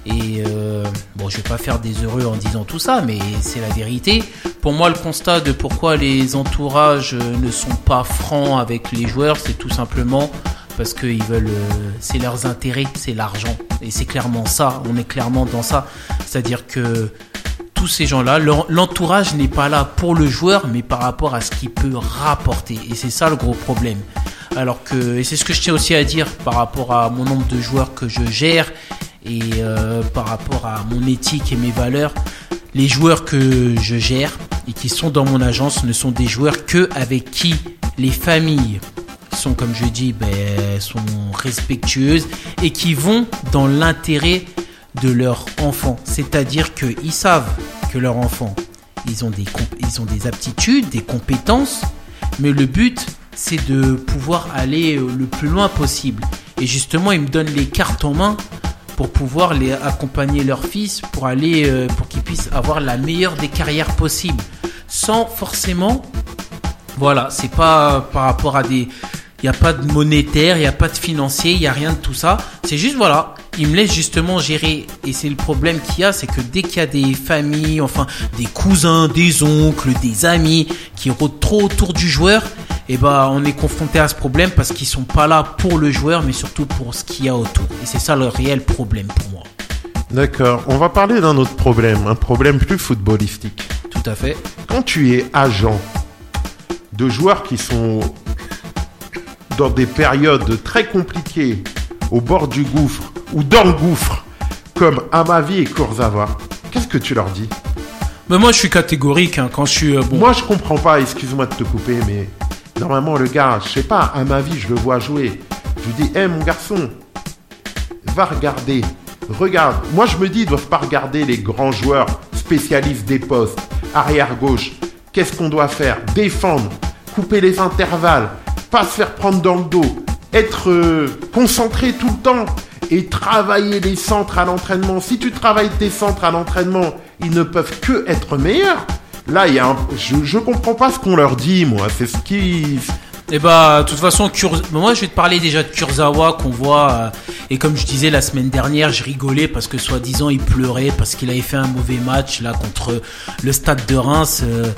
Et euh, bon, je vais pas faire des heureux en disant tout ça, mais c'est la vérité. Pour moi, le constat de pourquoi les entourages euh, ne sont pas francs avec les joueurs, c'est tout simplement parce qu'ils veulent, euh, c'est leurs intérêts, c'est l'argent. Et c'est clairement ça. On est clairement dans ça. C'est-à-dire que tous ces gens-là, l'entourage n'est pas là pour le joueur, mais par rapport à ce qu'il peut rapporter. Et c'est ça le gros problème. Alors que, et c'est ce que je tiens aussi à dire par rapport à mon nombre de joueurs que je gère et euh, par rapport à mon éthique et mes valeurs, les joueurs que je gère et qui sont dans mon agence ne sont des joueurs que avec qui les familles sont, comme je dis, ben, sont respectueuses et qui vont dans l'intérêt de leur enfant. C'est-à-dire qu'ils savent que leur enfant, ils ont, des, ils ont des aptitudes, des compétences, mais le but, c'est de pouvoir aller le plus loin possible. Et justement, ils me donnent les cartes en main pour pouvoir les accompagner leur fils pour aller euh, pour qu'ils puissent avoir la meilleure des carrières possibles sans forcément voilà c'est pas par rapport à des il n'y a pas de monétaire, il n'y a pas de financier, il n'y a rien de tout ça. C'est juste, voilà, il me laisse justement gérer. Et c'est le problème qu'il y a, c'est que dès qu'il y a des familles, enfin, des cousins, des oncles, des amis qui rôdent trop autour du joueur, et ben, on est confronté à ce problème parce qu'ils sont pas là pour le joueur, mais surtout pour ce qu'il y a autour. Et c'est ça le réel problème pour moi. D'accord. On va parler d'un autre problème, un problème plus footballistique. Tout à fait. Quand tu es agent de joueurs qui sont dans des périodes très compliquées, au bord du gouffre ou dans le gouffre, comme Amavi et Kurzawa, qu'est-ce que tu leur dis? Mais moi, je suis catégorique hein, quand je suis euh, bon. Moi, je comprends pas, excuse-moi de te couper, mais normalement, le gars, je sais pas, à ma vie, je le vois jouer. Je lui dis, hé, mon garçon, va regarder. Regarde. Moi, je me dis, ils doivent pas regarder les grands joueurs spécialistes des postes, arrière gauche. Qu'est-ce qu'on doit faire? Défendre, couper les intervalles, pas se faire prendre dans le dos, être euh, concentré tout le temps et travailler les centres à l'entraînement. Si tu travailles tes centres à l'entraînement, ils ne peuvent que être meilleurs. Là, il y a un... je, je comprends pas ce qu'on leur dit, moi. C'est ce qui. Et bah, de toute façon, Kur- moi, je vais te parler déjà de Kurzawa qu'on voit. euh, et comme je disais la semaine dernière, je rigolais parce que soi-disant il pleurait parce qu'il avait fait un mauvais match là contre le Stade de Reims. Euh,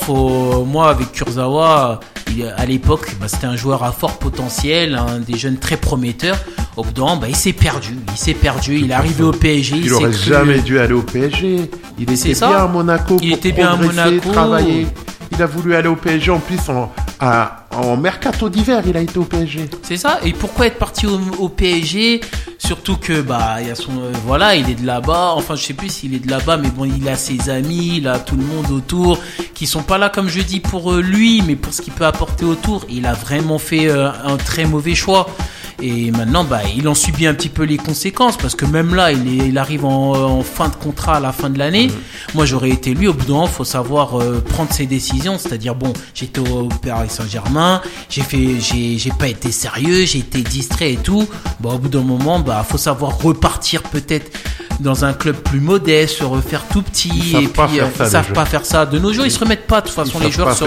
faut, moi avec Kurzawa, il- à l'époque, bah, c'était un joueur à fort potentiel, un des jeunes très prometteurs. Au bout d'un moment, bah, il s'est perdu. Il s'est perdu. Il est arrivé au PSG. Il s'est aurait cru- jamais dû aller au PSG. Il était ça. bien à Monaco. Il pour était bien à progresser, Monaco. Travailler. Il a voulu aller au PSG en plus en, à- en mercato d'hiver. Il a été au PSG. C'est ça. Et pourquoi être parti au, au PSG Surtout que bah il y a son euh, voilà, il est de là-bas. Enfin, je sais plus s'il est de là-bas, mais bon, il a ses amis, il a tout le monde autour qui sont pas là comme je dis pour euh, lui, mais pour ce qu'il peut apporter autour. Il a vraiment fait euh, un très mauvais choix. Et maintenant, bah, il en subit un petit peu les conséquences parce que même là, il, est, il arrive en, en fin de contrat à la fin de l'année. Moi, j'aurais été lui. Au bout d'un moment, faut savoir euh, prendre ses décisions. C'est-à-dire, bon, j'étais au Paris Saint-Germain, j'ai fait, j'ai, j'ai pas été sérieux, j'ai été distrait et tout. Bah, au bout d'un moment, bah, faut savoir repartir peut-être dans un club plus modeste, se refaire tout petit. Ils savent et pas puis, faire euh, ça, ils savent pas faire ça. De nos jours, ils se remettent pas. De toute façon, Ils les joueurs se.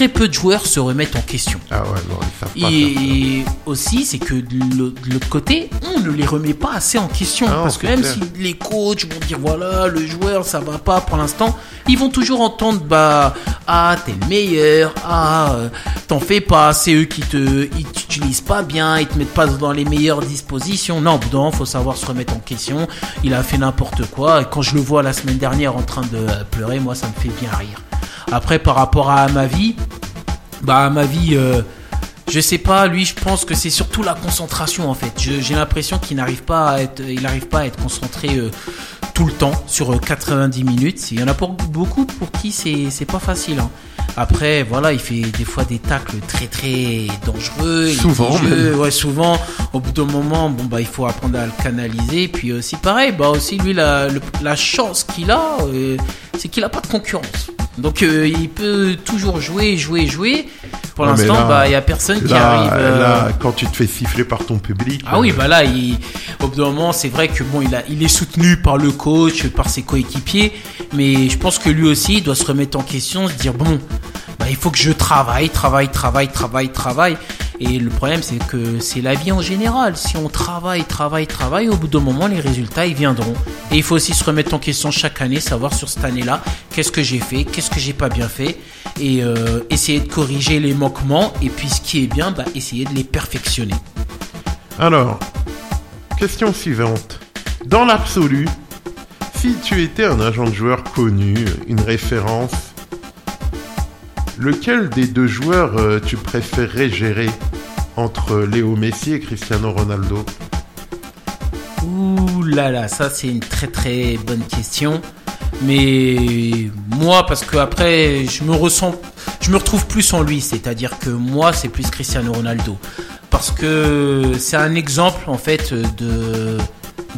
Très peu de joueurs se remettent en question. Ah ouais, non, ils savent pas. faire ça. Et aussi, c'est que de l'au- de l'autre côté, on ne les remet pas assez en question. Ah non, parce que même clair. si les coachs vont dire voilà, le joueur ça va pas pour l'instant, ils vont toujours entendre bah ah t'es le meilleur, ah euh, t'en fais pas, c'est eux qui te ils t'utilisent pas bien, ils te mettent pas dans les meilleures dispositions. Non, moment, faut savoir se remettre en question. Il a fait n'importe quoi et quand je le vois la semaine dernière en train de pleurer, moi ça me fait bien rire. Après par rapport à ma vie, bah à ma vie euh, je sais pas, lui, je pense que c'est surtout la concentration en fait. J'ai l'impression qu'il n'arrive pas à être, il n'arrive pas à être concentré euh, tout le temps sur euh, 90 minutes. Il y en a pour beaucoup pour qui c'est pas facile. hein. Après, voilà, il fait des fois des tacles très très dangereux. Souvent, ouais, souvent. Au bout d'un moment, bon bah il faut apprendre à le canaliser. Puis aussi pareil, bah aussi lui la chance qu'il a, euh, c'est qu'il a pas de concurrence. Donc euh, il peut toujours jouer, jouer, jouer. Pour Ouais, l'instant, bah il y a personne qui arrive. euh, là, quand tu te fais siffler par ton public. ah oui, euh, bah là, il, au bout d'un moment, c'est vrai que bon, il, a, il est soutenu par le coach, par ses coéquipiers, mais je pense que lui aussi, il doit se remettre en question, se dire bon, bah, il faut que je travaille, travaille, travaille, travaille, travaille. Et le problème, c'est que c'est la vie en général. Si on travaille, travaille, travaille, au bout d'un moment, les résultats, ils viendront. Et il faut aussi se remettre en question chaque année, savoir sur cette année-là, qu'est-ce que j'ai fait, qu'est-ce que j'ai pas bien fait, et euh, essayer de corriger les manquements, et puis ce qui est bien, bah, essayer de les perfectionner. Alors, question suivante. Dans l'absolu, si tu étais un agent de joueur connu, une référence, lequel des deux joueurs euh, tu préférerais gérer entre Léo Messi et Cristiano Ronaldo? Ouh là là, ça c'est une très très bonne question. Mais moi, parce que après, je me ressens, je me retrouve plus en lui. C'est-à-dire que moi, c'est plus Cristiano Ronaldo. Parce que c'est un exemple, en fait, de,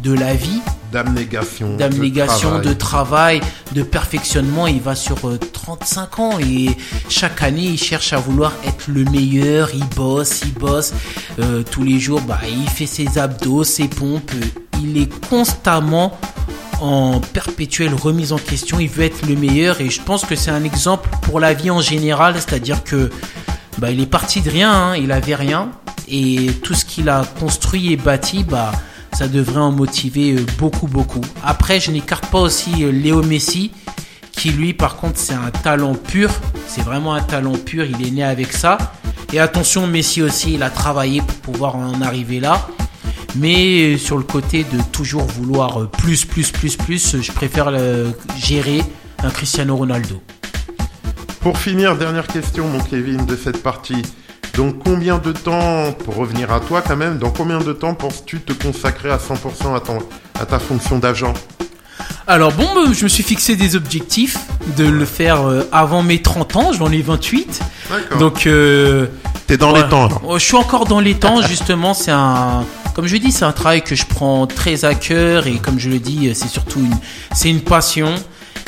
de la vie, D'abnégation. d'abnégation, travail. de travail, de perfectionnement. Il va sur euh, 35 ans et chaque année, il cherche à vouloir être le meilleur. Il bosse, il bosse. Euh, tous les jours, bah, il fait ses abdos, ses pompes. Il est constamment en perpétuelle remise en question. Il veut être le meilleur et je pense que c'est un exemple pour la vie en général. C'est-à-dire que bah, il est parti de rien, hein, il avait rien et tout ce qu'il a construit et bâti, bah, ça devrait en motiver euh, beaucoup, beaucoup. Après, je n'écarte pas aussi euh, Léo Messi, qui lui, par contre, c'est un talent pur. C'est vraiment un talent pur. Il est né avec ça. Et attention, Messi aussi, il a travaillé pour pouvoir en arriver là. Mais euh, sur le côté de toujours vouloir plus, plus, plus, plus, je préfère gérer un Cristiano Ronaldo. Pour finir, dernière question, mon Kevin, de cette partie. Donc, combien de temps, pour revenir à toi quand même, dans combien de temps penses-tu te consacrer à 100% à, ton, à ta fonction d'agent? Alors bon, euh, je me suis fixé des objectifs de le faire euh, avant mes 30 ans, j'en ai 28. D'accord. Donc euh, T'es dans les temps, alors. Oh, Je suis encore dans les temps, justement, c'est un comme je dis, c'est un travail que je prends très à cœur et comme je le dis, c'est surtout une c'est une passion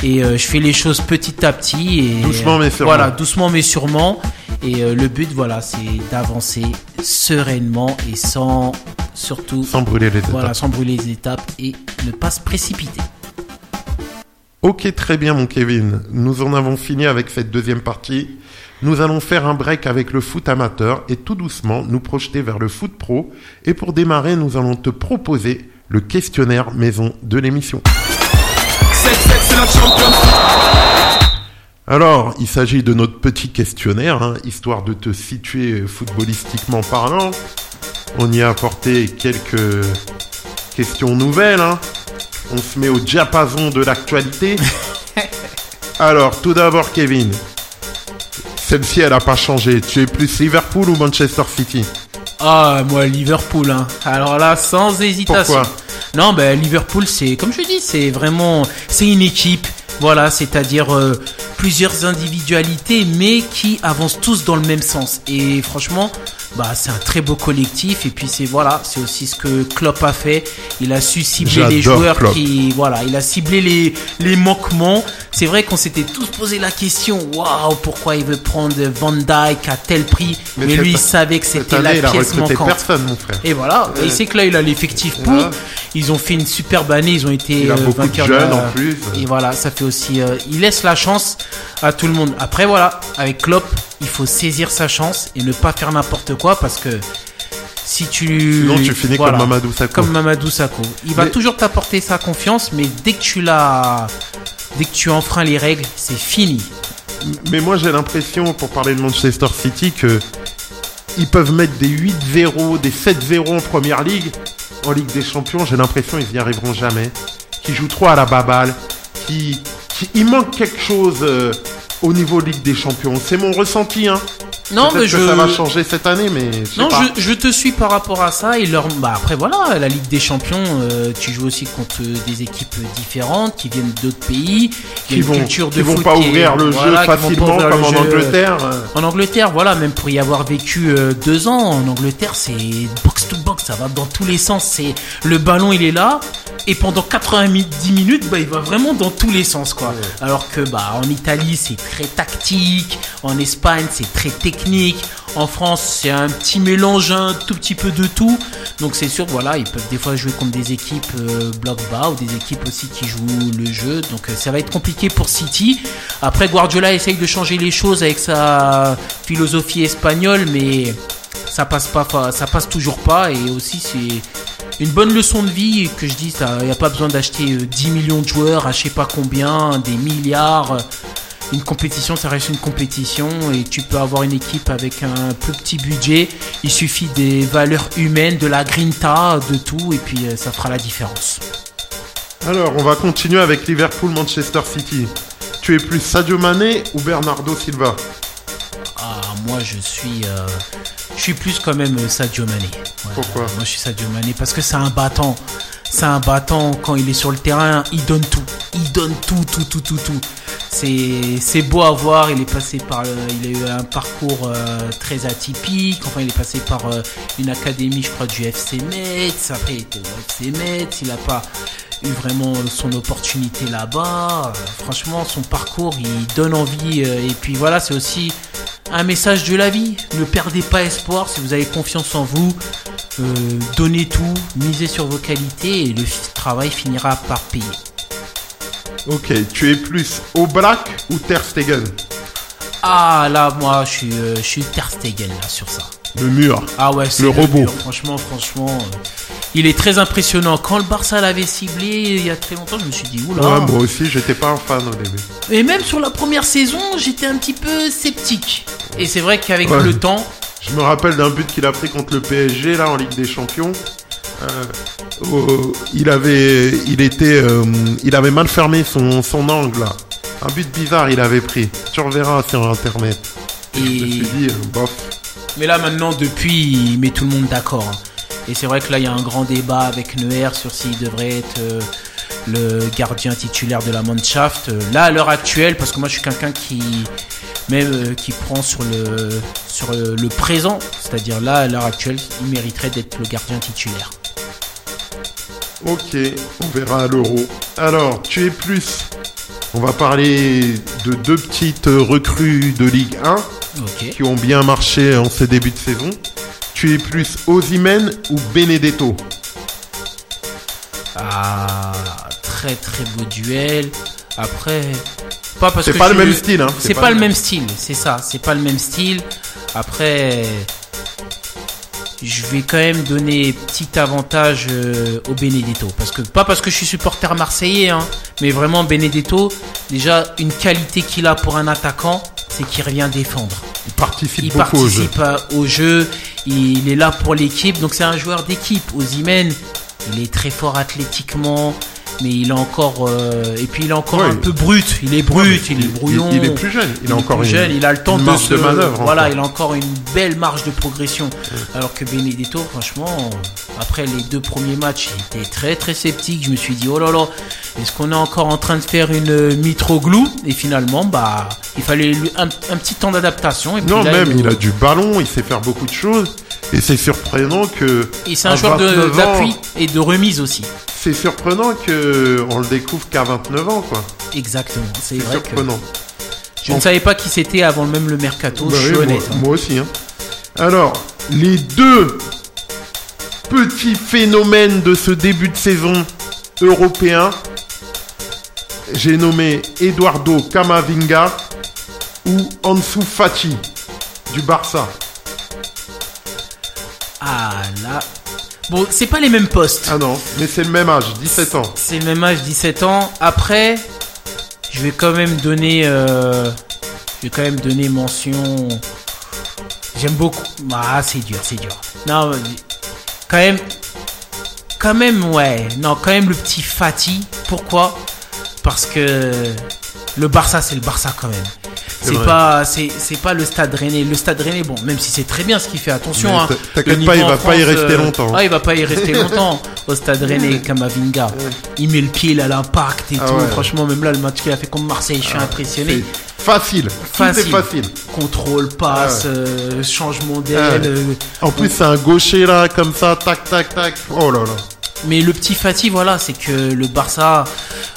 et euh, je fais les choses petit à petit et Doucement, mais sûrement. Voilà, doucement mais sûrement et euh, le but voilà, c'est d'avancer sereinement et sans surtout Sans brûler les étapes. voilà, sans brûler les étapes et ne pas se précipiter. Ok, très bien, mon Kevin. Nous en avons fini avec cette deuxième partie. Nous allons faire un break avec le foot amateur et tout doucement nous projeter vers le foot pro. Et pour démarrer, nous allons te proposer le questionnaire maison de l'émission. Alors, il s'agit de notre petit questionnaire, hein, histoire de te situer footballistiquement parlant. On y a apporté quelques questions nouvelles. hein. On se met au diapason de l'actualité. <laughs> Alors, tout d'abord, Kevin. Celle-ci, elle n'a pas changé. Tu es plus Liverpool ou Manchester City? Ah, moi, Liverpool. Hein. Alors là, sans hésitation. Pourquoi? Non, ben Liverpool, c'est comme je dis, c'est vraiment, c'est une équipe. Voilà, c'est-à-dire euh, plusieurs individualités, mais qui avancent tous dans le même sens. Et franchement, bah c'est un très beau collectif. Et puis c'est voilà, c'est aussi ce que Klopp a fait. Il a su cibler les joueurs Klopp. qui, voilà, il a ciblé les les manquements. C'est vrai qu'on s'était tous posé la question, waouh, pourquoi il veut prendre Van Dyke à tel prix? Mais, lui, il savait que c'était la il a pièce recruté manquante. personne, mon frère. Et voilà, Ouais. et c'est que là, il a l'effectif pour. Ils ont fait une superbe année, ils ont été Il a euh, beaucoup de vainqueurs jeunes, en plus. Et voilà, ça fait aussi. euh, il laisse la chance à tout le monde. Après, voilà, avec Klopp, il faut saisir sa chance et ne pas faire n'importe quoi parce que si tu. Sinon, tu finis voilà, comme Mamadou Sakho. Comme Mamadou Sakho. Il va toujours t'apporter sa confiance, mais dès que tu l'as. Dès que tu enfreins les règles, c'est fini. Mais moi, j'ai l'impression, pour parler de Manchester City, que ils peuvent mettre des 8-0, des 7-0 en première ligue. En Ligue des Champions, j'ai l'impression qu'ils n'y arriveront jamais. Qu'ils jouent trop à la baballe. Qui, qui- il manque quelque chose euh, au niveau Ligue des Champions. C'est mon ressenti, hein. Non, mais que je. ça va changer cette année, mais Non, pas. je, je te suis par rapport à ça. Et leur, bah après voilà, la Ligue des Champions, euh, tu joues aussi contre des équipes différentes qui viennent d'autres pays, qui vont, culture qui vont pas ouvrir le jeu facilement comme en jeu. Angleterre. euh. En Angleterre, voilà, même pour y avoir vécu euh, deux ans, en Angleterre, c'est box to box, ça va dans tous les sens. C'est le ballon, il est là, et pendant 90 minutes, bah, il va vraiment dans tous les sens, quoi. Alors que, bah, en Italie, c'est très tactique, en Espagne, c'est très technique, en France, c'est un petit mélange, un tout petit peu de tout. Donc c'est sûr, voilà, ils peuvent des fois jouer contre des équipes euh, bloc bas ou des équipes aussi qui jouent le jeu. Donc euh, ça va être compliqué pour City. Après, Guardiola essaye de changer les choses avec sa philosophie espagnole, mais ça passe pas, ça passe toujours pas. Et aussi, c'est une bonne leçon de vie que je dis. Il n'y a pas besoin d'acheter euh, 10 millions de joueurs à je sais pas combien, des milliards. Une compétition, ça reste une compétition et tu peux avoir une équipe avec un plus petit budget. Il suffit des valeurs humaines, de la grinta, de tout et puis euh, ça fera la différence. Alors, on va continuer avec Liverpool-Manchester City. Tu es plus Sadio Mané ou Bernardo Silva? Ah, moi je suis, euh, je suis plus quand même euh, Sadio Mané. Ouais, Pourquoi? Moi je suis Sadio Mané parce que c'est un battant. C'est un battant quand il est sur le terrain, il donne tout. Il donne tout, tout, tout, tout, tout. C'est, beau à voir. Il est passé par, euh, a eu un parcours euh, très atypique. Enfin, il est passé par euh, une académie, je crois, du FC Metz. Après, il était au FC Metz. Il n'a pas eu vraiment son opportunité là-bas. Franchement, son parcours, il donne envie. et puis voilà, c'est aussi un message de la vie. Ne perdez pas espoir. Si vous avez confiance en vous, donnez tout, misez sur vos qualités et le travail finira par payer. Ok, tu es plus Oblak ou Ter Stegen Ah là, moi, je suis, euh, je suis Ter Stegen là sur ça. Le mur. Ah ouais, c'est Le robot. mur. Franchement, franchement, euh, il est très impressionnant. Quand le Barça l'avait ciblé il y a très longtemps, je me suis dit oula. Ouais, moi aussi, j'étais pas un fan au début. Et même sur la première saison, j'étais un petit peu sceptique. Et c'est vrai qu'avec Ouais. le temps, Je me rappelle d'un but qu'il a pris contre le PSG là en Ligue des Champions. Euh, au- il avait, il était, euh, il avait mal fermé son, son angle là. Un but bizarre il avait pris. Tu reverras sur internet. et... Je me suis dit, euh, bof. Mais là maintenant, depuis, il met tout le monde d'accord. hein. Et c'est vrai que là, il y a un grand débat avec Neuer sur s'il devrait être euh, le gardien titulaire de la Mannschaft. Euh, Là, à l'heure actuelle, parce que moi, je suis quelqu'un qui même euh, qui prend sur le sur le, le présent, c'est-à-dire là, à l'heure actuelle, il mériterait d'être le gardien titulaire. Ok, on verra à l'euro. Alors, tu es plus. On va parler de deux petites recrues de Ligue 1 Ok. qui ont bien marché en ce début de saison. Tu es plus Ozymen ou Benedetto? Ah, très très beau duel. Après, pas parce C'est pas le même style, hein. C'est pas, le même style, c'est ça. C'est pas le même style. Après, je vais quand même donner petit avantage euh, au Benedetto parce que pas parce que je suis supporter marseillais, hein, mais vraiment Benedetto. Déjà, une qualité qu'il a pour un attaquant, c'est qu'il revient défendre. Il participe Il beaucoup au jeu. à- au jeu, il est là pour l'équipe, donc c'est un joueur d'équipe. Ozymen, il est très fort athlétiquement, mais il est encore euh, et puis il est encore Ouais. un peu brut. Il est brut, il, est brouillon. Il, est plus jeune. Il, Il a est encore plus une, jeune, il a le temps de marge se de manœuvre. Voilà, encore. il a encore une belle marge de progression. Alors que Benedetto, franchement, après les deux premiers matchs, j'étais très très sceptique. Je me suis dit oh là là, est-ce qu'on est encore en train de faire une euh, Mitroglou? Et finalement, bah, il fallait lui un, un petit temps d'adaptation. Non, là, même, il- il a du ballon, il sait faire beaucoup de choses. Et c'est surprenant que. Et c'est un joueur de- 29 ans, d'appui et de remise aussi. C'est surprenant que on le découvre qu'à 29 ans, quoi. Exactement. C'est vrai que surprenant. je ne savais pas qui c'était avant même le mercato. Bah je suis oui, honnête. moi, hein. moi aussi. Hein. Alors, les deux petits phénomènes de ce début de saison européen, j'ai nommé Eduardo Camavinga ou Ansu Fati du Barça. Ah là. Bon, c'est pas les mêmes postes. Ah non, mais c'est le même âge, 17 ans. C'est le même âge, 17 ans. Après, je vais quand même donner, euh, je vais quand même donner mention. J'aime beaucoup. Ah, c'est dur, c'est dur. Non, quand même, quand même, ouais. Non, quand même le petit Fati. Pourquoi? Parce que le Barça, c'est le Barça quand même. C'est pas, c'est, pas le Stade Rennais. Le Stade Rennais, bon, même si c'est très bien ce qu'il fait, attention. Hein, t'inquiète pas, il va pas y rester euh, longtemps. Ah, il va pas y rester <laughs> longtemps au Stade Rennais, Kamavinga. Il met le pied, a l'impact et Ah tout. ouais. Franchement, même là, le match qu'il a fait contre Marseille, je suis impressionné. C'est facile. Facile. facile. Contrôle, passe, euh, changement d'aile. Ah ouais. euh, En plus, c'est un gaucher là, comme ça, tac, tac, tac. Oh là là. Mais le petit Fatih, voilà, c'est que le Barça,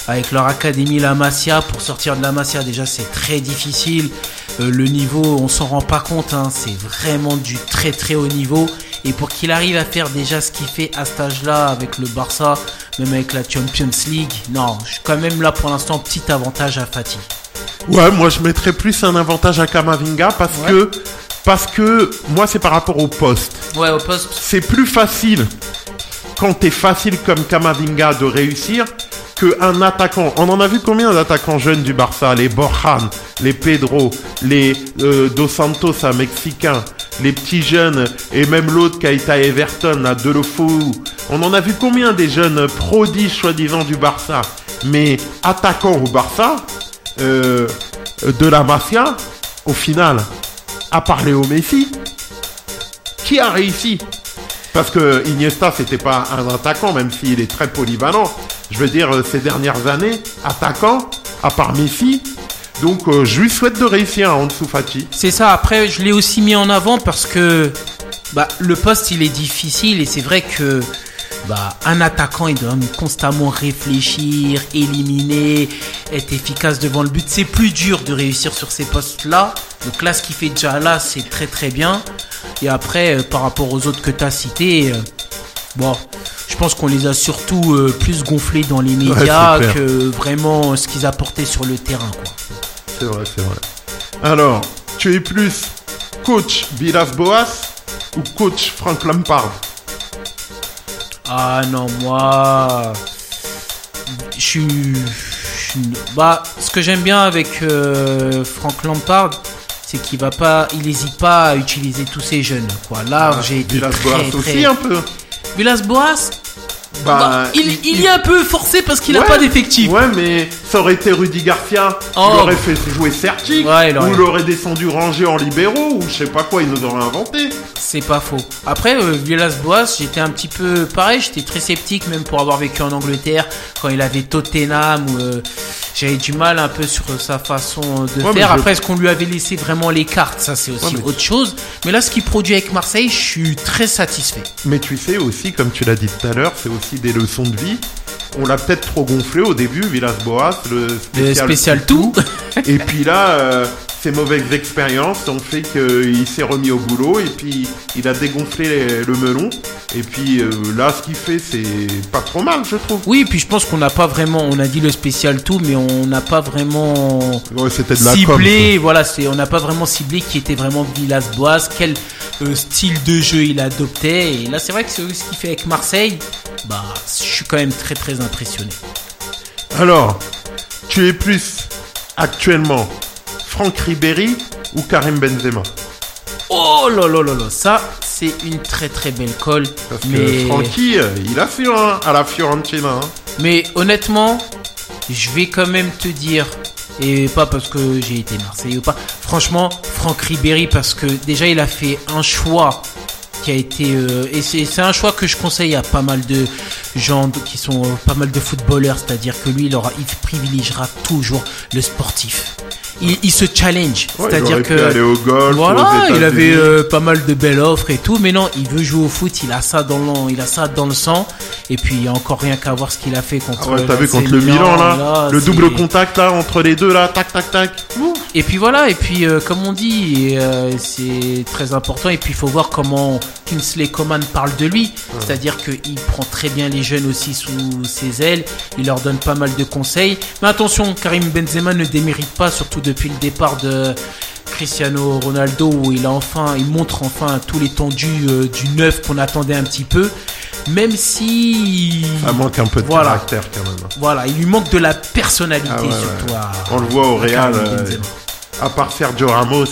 avec leur académie La Masia, pour sortir de La Masia, déjà, c'est très difficile. Euh, le niveau, on s'en rend pas compte, hein, c'est vraiment du très très haut niveau. Et pour qu'il arrive à faire déjà ce qu'il fait à cet âge-là avec le Barça, même avec la Champions League, non, je suis quand même là pour l'instant, petit avantage à Fatih. Ouais, moi je mettrais plus un avantage à Kamavinga parce Ouais. que parce que moi c'est par rapport au poste. Ouais, au poste, C'est plus facile quand t'es facile comme Kamavinga de réussir que un attaquant. On en a vu combien d'attaquants jeunes du Barça? Les Borjan, les Pedro, les euh, Dos Santos, un Mexicain, les petits jeunes et même l'autre qui à Everton, là, Delofou. On en a vu combien des jeunes prodiges soi-disant du Barça? Mais attaquants au Barça, euh, de la mafia, au final, à part Léo Messi, qui a réussi Parce que Iniesta, c'était pas un attaquant, même s'il est très polyvalent. je veux dire, euh, ces dernières années, attaquant, à part Messi. Donc, euh, je lui souhaite de réussir en dessous Fati. C'est ça. Après, je l'ai aussi mis en avant parce que bah, le poste, il est difficile et c'est vrai que bah, un attaquant, il doit constamment réfléchir, éliminer, être efficace devant le but. C'est plus dur de réussir sur ces postes-là. Donc là, ce qu'il fait déjà là, c'est très très bien. Et après, euh, par rapport aux autres que tu as cités, euh, bon, je pense qu'on les a surtout euh, plus gonflés dans les médias que vraiment ce qu'ils apportaient sur le terrain. C'est vrai, c'est vrai. Alors, tu es plus coach Villas-Boas ou coach Frank Lampard? Ah non, moi, je suis, je suis- bah, ce que j'aime bien avec euh, Frank Lampard, c'est qu'il va pas, il hésite pas à utiliser tous ces jeunes. Quoi. Là, j'ai été très, très. aussi un peu. Villas-Boas, Bah, bah, il, il, est un peu forcé parce qu'il a Ouais. pas d'effectif. Ouais, mais ça aurait été Rudy Garcia. Oh. Il aurait fait jouer Sertic. Ouais, Ou il aurait descendu Ranger en libéraux. Ou je sais pas quoi, il nous aurait inventé. C'est pas faux. Après, euh, Villas-Boas, j'étais un petit peu pareil, j'étais très sceptique même pour avoir vécu en Angleterre quand il avait Tottenham. euh, J'avais du mal un peu sur sa façon de Ouais, mais faire. je- Après, est-ce qu'on lui avait laissé vraiment les cartes? Ça, c'est aussi Ouais, mais- autre chose. Mais là, ce qu'il produit avec Marseille, je suis très satisfait. Mais tu sais aussi, comme tu l'as dit tout à l'heure, c'est aussi des leçons de vie. On l'a peut-être trop gonflé au début, Villas-Boas, le Le spécial, spécial tout. Et puis là, euh, ces mauvaises expériences ont fait qu'il s'est remis au boulot et puis il a dégonflé le melon. Et puis euh, là, ce qu'il fait, c'est pas trop mal, je trouve. Oui, puis je pense qu'on n'a pas vraiment, on a dit le spécial tout, mais on n'a pas vraiment Ouais, c'était de la com, ciblé, voilà, c'est, on n'a pas vraiment ciblé qui était vraiment Villas-Boas, quel euh, style de jeu il adoptait. Et là, c'est vrai que c'est ce qu'il fait avec Marseille. Bah, je suis quand même très très impressionné. Alors, tu es plus actuellement Franck Ribéry ou Karim Benzema Oh là là là là, ça c'est une très très belle colle. Parce que mais, Francky, euh, il a fait hein, à la Fiorentina. hein. mais honnêtement, je vais quand même te dire, et pas parce que j'ai été Marseillais ou pas, franchement, Franck Ribéry, parce que déjà il a fait un choix qui a été euh, et c'est c'est un choix que je conseille à pas mal de gens qui sont euh, pas mal de footballeurs c'est-à-dire que lui il aura il privilégiera toujours le sportif il, il se challenge Ouais, c'est-à-dire que pu aller au golf, voilà il avait euh, pas mal de belles offres et tout mais non il veut jouer au foot il a ça dans le, il a ça dans le sang et puis il y a encore rien qu'à voir ce qu'il a fait contre Ah ouais, t'as vu contre le Milan là, le double contact là entre les deux là, tac tac tac. Ouh. et puis voilà, et puis comme on dit, c'est très important. Et puis il faut voir comment Kingsley Coman parle de lui. C'est-à-dire qu'il prend très bien les jeunes aussi sous ses ailes. Il leur donne pas mal de conseils. Mais attention, Karim Benzema ne démérite pas, surtout depuis le départ de Cristiano Ronaldo, où il a enfin, il montre enfin tout l'étendue euh, du neuf qu'on attendait un petit peu. Même si Ça manque un peu de Voilà. caractère quand même. voilà, il lui manque de la personnalité Ah ouais, surtout. à- On le voit au Real, euh, à part Sergio Ramos,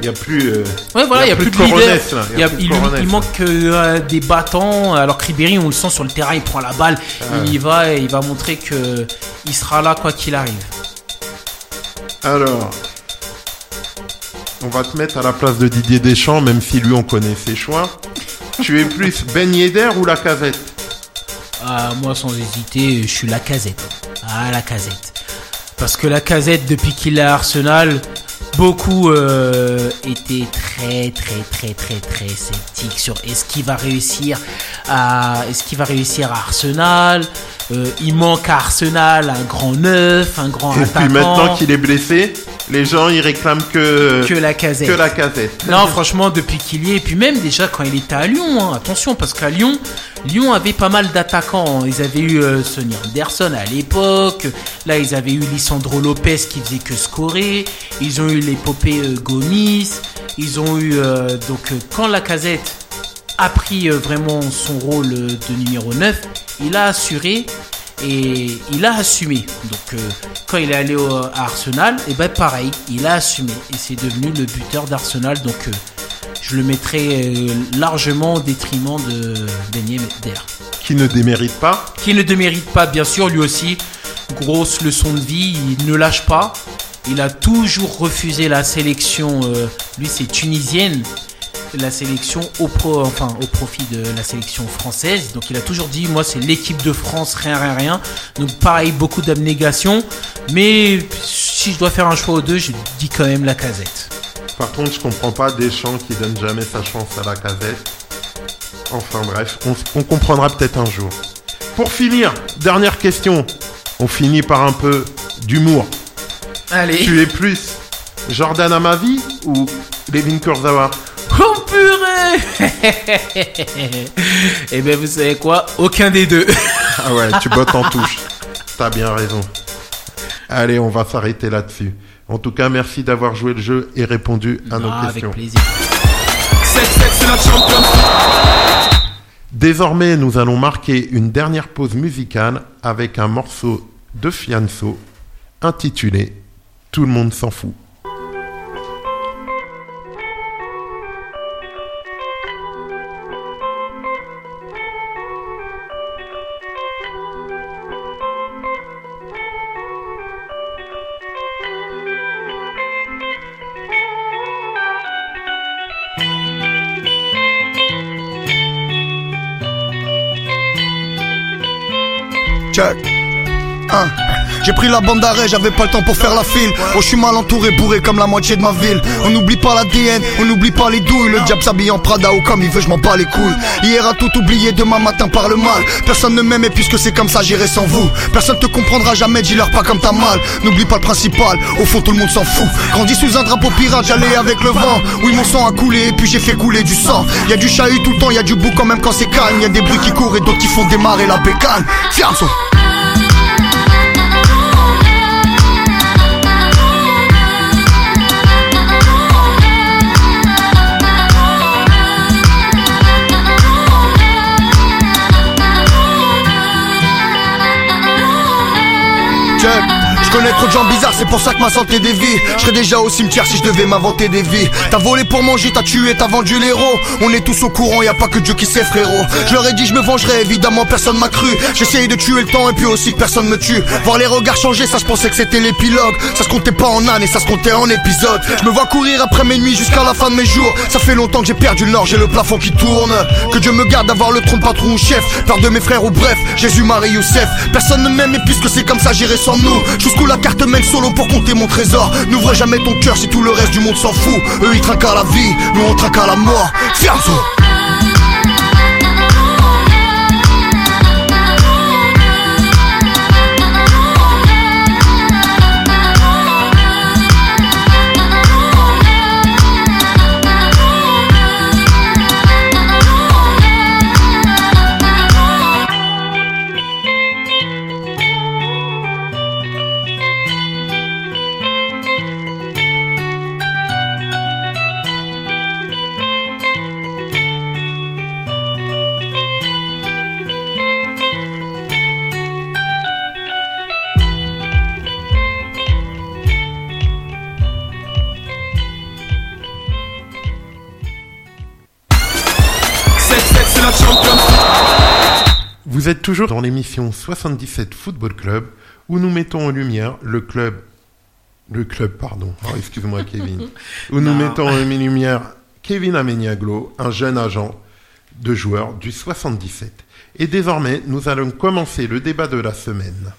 il n'y a plus. euh, Ouais, voilà, il n'y a, plus de leader. Là. Il, y a- plus il- manque euh, des battants. Alors que Ribéry, on le sent sur le terrain, il prend la balle, il y va et il va montrer que il sera là quoi qu'il arrive. Alors, on va te mettre à la place de Didier Deschamps, même si lui on connaît ses choix. tu es plus <laughs> Ben Yedder ou la casette? Ah, moi, sans hésiter, je suis la casette. Ah, la casette. Parce que la casette, depuis qu'il est à Arsenal, beaucoup euh, étaient très, très, très, très, très sceptiques sur est-ce qu'il va réussir à, est-ce qu'il va réussir à Arsenal. Euh, il manque à Arsenal un grand neuf, un grand Et attaquant. puis maintenant qu'il est blessé, les gens ils réclament que, que la casette. que la casette. Non, franchement, depuis qu'il y est, et puis même déjà quand il était à Lyon, hein, attention, parce qu'à Lyon, Lyon avait pas mal d'attaquants. Ils avaient eu euh, Sonny Anderson à l'époque. Là, ils avaient eu Lisandro Lopez qui faisait que scorer. Ils ont eu l'épopée euh, Gomis. Ils ont eu euh, donc euh, quand la casette a pris vraiment son rôle de numéro 9, il a assuré et il a assumé. Donc euh, quand il est allé au, à Arsenal, et ben pareil, il a assumé et c'est devenu le buteur d'Arsenal. Donc euh, je le mettrai euh, largement au détriment de Ben Yedder. Qui ne démérite pas. Qui ne démérite pas, bien sûr, lui aussi. Grosse leçon de vie, il ne lâche pas. Il a toujours refusé la sélection. lui, c'est tunisienne. La sélection au pro, enfin au profit de la sélection française. Donc il a toujours dit moi c'est l'équipe de France, rien rien rien. Donc pareil, beaucoup d'abnégation. Mais si je dois faire un choix aux deux, je dis quand même la casette. Par contre, je comprends pas Deschamps qui donne jamais sa chance à la casette. Enfin bref, on, on comprendra peut-être un jour. Pour finir, dernière question. On finit par un peu d'humour. Allez. Tu es plus Jordan Amavi ou Levin Kurzawa? Oh purée <laughs> Eh ben vous savez quoi? Aucun des deux. Ah ouais, tu bottes en touche. T'as bien raison. Allez, on va s'arrêter là-dessus. En tout cas, merci d'avoir joué le jeu et répondu à nos Ah, avec questions. plaisir. 7-7, c'est la champion. Désormais, nous allons marquer une dernière pause musicale avec un morceau de Fianso intitulé Tout le monde s'en fout. Hein. J'ai pris la bande d'arrêt, j'avais pas le temps pour faire la file. Oh, je suis mal entouré, bourré comme la moitié de ma ville. On n'oublie pas l'ADN, on n'oublie pas les douilles. Le diable s'habille en Prada ou comme il veut, je m'en bats les couilles. Hier a tout oublié, demain matin par le mal. Personne ne m'aime et puisque c'est comme ça, j'irai sans vous. Personne te comprendra jamais, dis-leur pas comme t'as mal. N'oublie pas le principal, au fond tout le monde s'en fout. Grandi sous un drapeau pirate, j'allais avec le vent. Oui, mon sang a coulé et puis j'ai fait couler du sang. Y a du chahut tout le temps, y a du bouc quand même quand c'est calme. Y a des bruits qui courent et d'autres qui font démarrer la bécane. olacak. Je connais trop de gens bizarres, c'est pour ça que ma santé dévie. Je serais déjà au cimetière si je devais m'inventer des vies. T'as volé pour manger, t'as tué, t'as vendu l'héros. On est tous au courant, y a pas que Dieu qui sait, frérot. Je leur ai dit, je me vengerai, évidemment, personne m'a cru. J'essayais de tuer le temps et puis aussi que personne me tue. Voir les regards changer, ça se pensait que c'était l'épilogue. Ça se comptait pas en années, ça se comptait en épisodes. Je me vois courir après mes nuits jusqu'à la fin de mes jours. Ça fait longtemps que j'ai perdu le nord, j'ai le plafond qui tourne. Que Dieu me garde d'avoir le trône patron ou chef. Peur de mes frères ou bref, Jésus, Marie, Youssef. Personne ne m'aime et puisque c'est comme ça, j'irai sans nous. La carte mène solo pour compter mon trésor. N'ouvre jamais ton cœur si tout le reste du monde s'en fout. Eux ils trinquent à la vie, nous on trinque à la mort. Fianso. Toujours dans l'émission 77 Football Club où nous mettons en lumière le club. Le club, pardon. Oh, Excuse-moi, Kevin. <laughs> Où nous Non. mettons en lumière Kevin Ameniaglo, un jeune agent de joueur du 77. Et désormais, nous allons commencer le débat de la semaine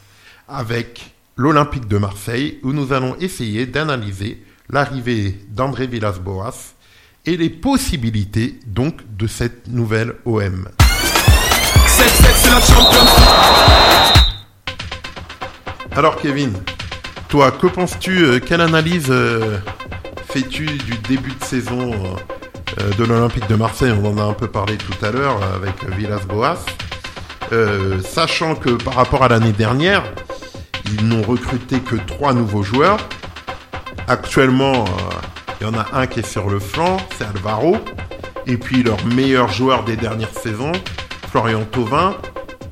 avec l'Olympique de Marseille où nous allons essayer d'analyser l'arrivée d'André Villas-Boas et les possibilités donc de cette nouvelle OM. 7-7, c'est la champion. Alors Kevin, toi, que penses-tu euh, Quelle analyse euh, fais-tu du début de saison euh, de l'Olympique de Marseille? On en a un peu parlé tout à l'heure avec Villas-Boas. Sachant que par rapport à l'année dernière, ils n'ont recruté que trois nouveaux joueurs. Actuellement, il y en a un qui est sur le flanc, c'est Alvaro. Et puis leur meilleur joueur des dernières saisons, Florian Thauvin,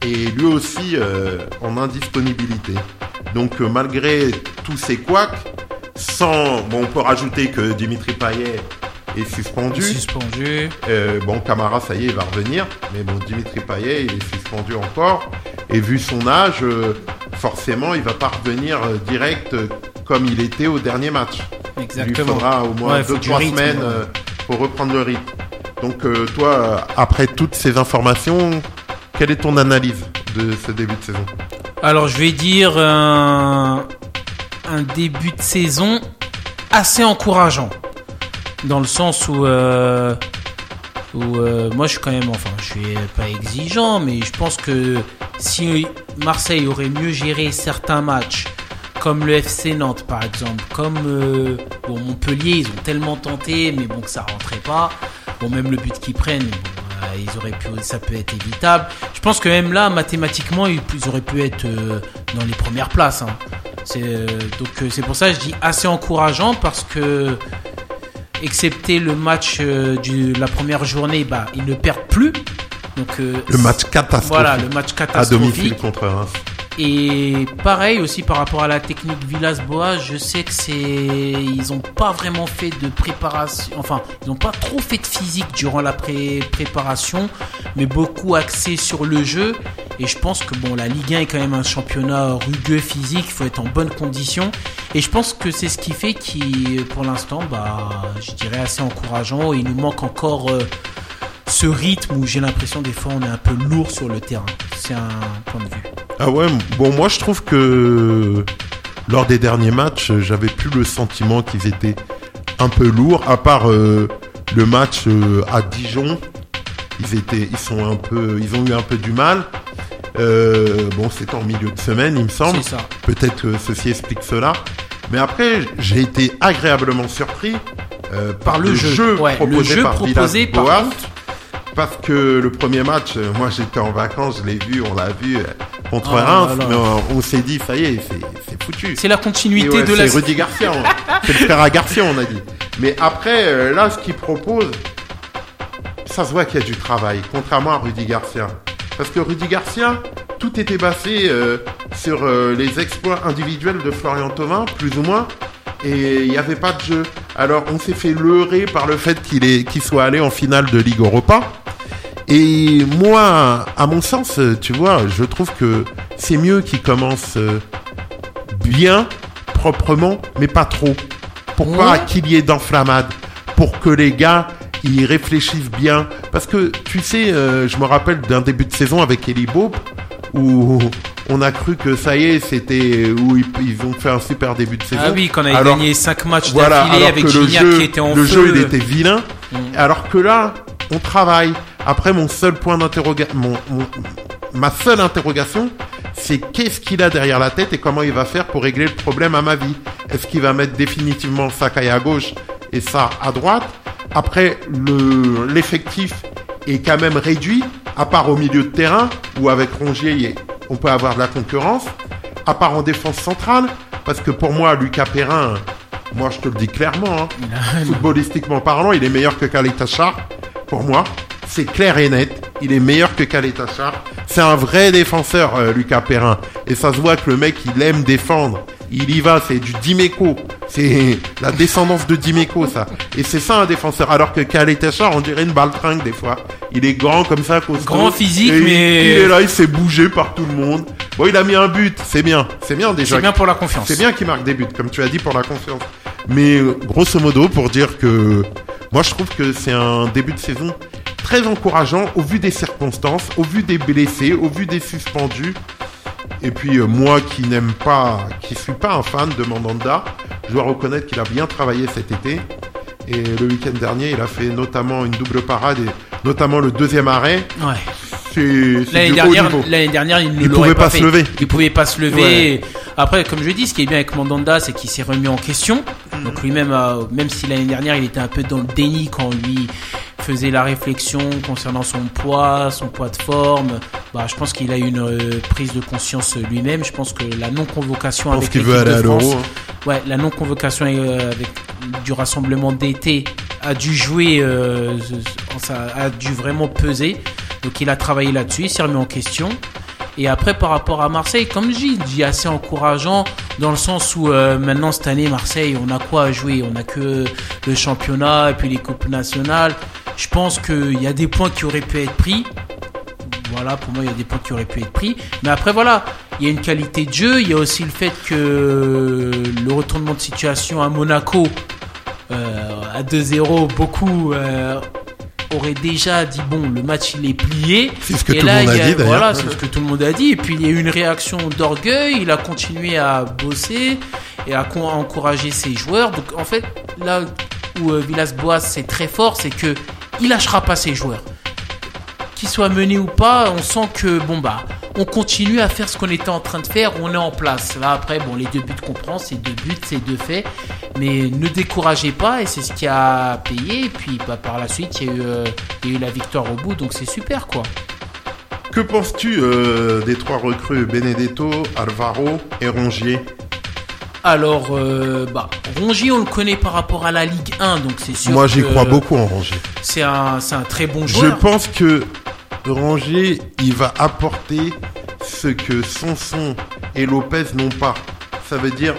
est lui aussi euh, en indisponibilité. Donc euh, malgré tous ces couacs, sans... Bon, on peut rajouter que Dimitri Payet est suspendu. Suspendu. Euh, bon, Camara, ça y est, il va revenir. Mais bon, Dimitri Payet, il est suspendu encore. Et vu son âge, forcément, il va pas revenir direct comme il était au dernier match. Il lui Exactement. faudra au moins Ouais, faut deux, du trois rythme, semaines ouais. euh, pour reprendre le rythme. Donc euh, toi, après toutes ces informations, quelle est ton analyse de ce début de saison? Alors je vais dire un, un début de saison assez encourageant. Dans le sens où, euh, euh, moi je suis quand même, enfin je suis pas exigeant, mais je pense que si Marseille aurait mieux géré certains matchs, comme le FC Nantes par exemple, comme euh, Montpellier, ils ont tellement tenté, mais bon que ça rentrait pas. Bon même le but qu'ils prennent, bon, euh, ils auraient pu, ça peut être évitable. Je pense que même là, mathématiquement, ils, ils auraient pu être euh, dans les premières places. hein. C'est euh, donc c'est pour ça que je dis assez encourageant parce que excepté le match du la première journée, bah ils ne perdent plus. Donc Le match catastrophique voilà le match à domicile catastrophique. contre Reims. Et pareil aussi par rapport à la technique Villas-Boas, je sais que c'est ils ont pas vraiment fait de préparation, enfin ils ont pas trop fait de physique durant la pré- préparation, mais beaucoup axé sur le jeu. Et je pense que bon la Ligue 1 est quand même un championnat rugueux physique, il faut être en bonne condition. Et je pense que c'est ce qui fait qui pour l'instant bah je dirais assez encourageant. Il nous manque encore euh, ce rythme où j'ai l'impression des fois on est un peu lourd sur le terrain. C'est un point de vue. Ah ouais, bon moi je trouve que lors des derniers matchs, j'avais plus le sentiment qu'ils étaient un peu lourds, à part euh, le match euh, à Dijon. Ils étaient, ils sont un peu, ils ont eu un peu du mal. Euh, bon, c'était en milieu de semaine, il me semble. C'est ça. Peut-être que ceci explique cela. Mais après, j'ai été agréablement surpris par le, jeu, Ouais, le proposé jeu par proposé, par Villas-Boas. contre. Parce que le premier match, euh, moi j'étais en vacances, je l'ai vu, on l'a vu euh, contre là Reims, là. mais on, on s'est dit, ça y est, c'est- c'est foutu. C'est la continuité ouais, de la. C'est Rudy Garcia, c'est le frère à Garcia, on a dit. Mais après, euh, là, ce qu'il propose, ça se voit qu'il y a du travail, contrairement à Rudy Garcia. Parce que Rudy Garcia, tout était basé euh, sur euh, les exploits individuels de Florian Thauvin, plus ou moins, et il n'y avait pas de jeu. Alors, on s'est fait leurrer par le fait qu'il est- qu'il soit allé en finale de Ligue Europa. Et moi, à mon sens, tu vois, je trouve que c'est mieux qu'il commence euh, bien, proprement, mais pas trop. Pour pas Ouais. qu'il y ait d'enflammade? Pour que les gars, ils réfléchissent bien. Parce que, tu sais, euh, je me rappelle d'un début de saison avec Eli Bob, où on a cru que ça y est, c'était... où ils, ils ont fait un super début de saison. Ah oui, qu'on avait Alors, gagné 5 matchs voilà, d'affilée avec que le Gignac jeu, qui était en le feu. jeu, il était vilain. Mm. Alors que là, on travaille. Après, mon seul point d'interrogation, mon, mon- ma seule interrogation, c'est qu'est-ce qu'il a derrière la tête et comment il va faire pour régler le problème à ma vie? Est-ce qu'il va mettre définitivement Sakai à gauche et ça à droite? Après, le, l'effectif est quand même réduit, à part au milieu de terrain, où avec Rongier, on peut avoir de la concurrence, à part en défense centrale, parce que pour moi, Lucas Perrin, moi je te le dis clairement, hein, <laughs> footballistiquement parlant, il est meilleur que Kaletachar. Pour moi, c'est clair et net. Il est meilleur que Kaletachar. C'est un vrai défenseur, euh, Lucas Perrin. Et ça se voit que le mec, il aime défendre. Il y va, c'est du Dimeco. C'est la descendance de Dimeco, ça. Et c'est ça un défenseur. Alors que Kaletachar, on dirait une baltringue des fois. Il est grand comme ça, costaud. Grand physique, Et il- mais- Il est là, il s'est bougé par tout le monde. Bon, il a mis un but. C'est bien. C'est bien déjà. C'est bien pour la confiance. C'est bien qu'il marque des buts, comme tu as dit, pour la confiance. Mais euh, grosso modo, pour dire que moi je trouve que c'est un début de saison très encourageant au vu des circonstances, au vu des blessés, au vu des suspendus. Et puis euh, moi qui n'aime pas, qui suis pas un fan de Mandanda, je dois reconnaître qu'il a bien travaillé cet été. Et le week-end dernier, il a fait notamment une double parade et notamment le deuxième arrêt. Ouais. L'année dernière, niveau. l'année dernière, il ne Il pouvait pas, se lever. Il pouvait pas se lever. Ouais. Après, comme je dis, ce qui est bien avec Mandanda, c'est qu'il s'est remis en question. Mhm. Donc lui-même, euh, même si l'année dernière, il était un peu dans le déni quand lui faisait la réflexion concernant son poids, son poids de forme, bah, je pense qu'il a eu une euh, prise de conscience lui-même. Je pense que la non-convocation avec veut l'équipe aller de France, hein. Ouais, la non-convocation euh, avec du rassemblement d'été a dû jouer, euh, ça a dû vraiment peser. Donc il a travaillé là-dessus, il s'est remis en question. Et après, par rapport à Marseille, comme je dis, je dis assez encourageant dans le sens où euh, maintenant cette année, Marseille, on a quoi à jouer? On a que le championnat et puis les coupes nationales. Je pense qu'il y a des points qui auraient pu être pris. Voilà, pour moi, il y a des points qui auraient pu être pris. Mais après, voilà, il y a une qualité de jeu. Il y a aussi le fait que le retournement de situation à Monaco, euh, à 2-0, beaucoup euh, aurait déjà dit bon, le match il est plié. C'est ce que Et tout là, le monde a dit d'ailleurs. Voilà, c'est ce que tout le monde a dit. Et puis il y a eu une réaction d'orgueil. Il a continué à bosser et à encourager ses joueurs. Donc en fait, là où euh, Villas-Boas c'est très fort, c'est que il lâchera pas ses joueurs. Qu'il soit mené ou pas, on sent que bon bah, on continue à faire ce qu'on était en train de faire. On est en place. Là après, bon, les deux buts qu'on prend, c'est deux buts, c'est deux faits. Mais ne découragez pas et c'est ce qui a payé. Et puis bah, par la suite, il y a eu, euh, il y a eu la victoire au bout, donc c'est super quoi. Que penses-tu euh, des trois recrues Benedetto, Alvaro et Rongier? Alors, euh, bah, Rongier, on le connaît par rapport à la Ligue 1, donc c'est sûr. Moi, j'y crois beaucoup en Rongier. C'est un, c'est un très bon Je joueur. pense que Rongier, il va apporter ce que Sanson et Lopez n'ont pas. Ça veut dire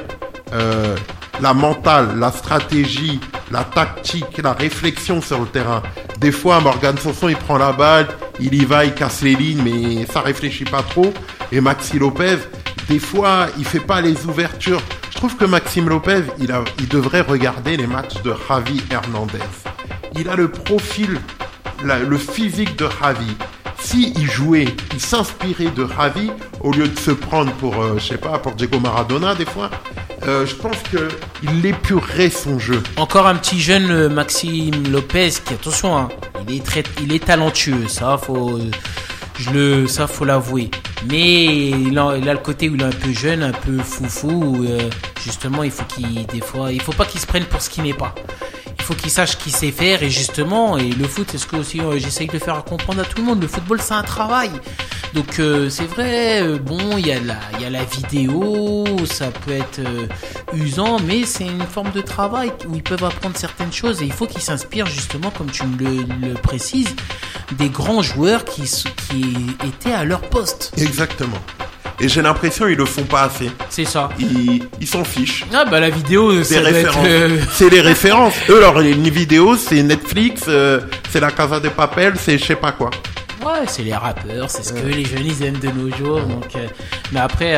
euh, la mentale, la stratégie, la tactique, la réflexion sur le terrain. Des fois, Morgan Sanson, il prend la balle, il y va, il casse les lignes, mais ça réfléchit pas trop. Et Maxi Lopez, des fois, il fait pas les ouvertures. Je trouve que Maxime Lopez, il, devrait regarder les matchs de Javi Hernandez. Il a le profil le physique de Javi. Si jouait, il s'inspirait de Javi au lieu de se prendre pour, euh, je sais pas, pour Diego Maradona des fois, euh, je pense que il épurerait son jeu. Encore un petit jeune euh, Maxime Lopez qui, attention, hein, il est très, talentueux, ça faut, ça faut l'avouer. Mais il a, le côté où il est un peu jeune, un peu foufou. euh, justement, il faut qu'il, des fois, il faut pas qu'il se prenne pour ce qu'il n'est pas. Il faut qu'il sache ce qu'il sait faire et justement, et le foot, c'est ce que aussi euh, j'essaye de faire comprendre à tout le monde. Le football, c'est un travail. Donc euh, c'est vrai, euh, bon, il y a la, y a la vidéo, ça peut être usant, mais c'est une forme de travail où ils peuvent apprendre certaines choses et il faut qu'ils s'inspirent justement, comme tu me le, le précises, des grands joueurs qui, qui étaient à leur poste. Exactement. Et j'ai l'impression ils le font pas assez. C'est ça. Ils s'en fichent. Ah bah la vidéo, références. euh, C'est les <laughs> références. Eux, leur les vidéos, c'est Netflix, euh, c'est la Casa de Papel, c'est je sais pas quoi. Ouais, c'est les rappeurs, c'est ce que les jeunes ils aiment de nos jours. Donc, euh, mais après,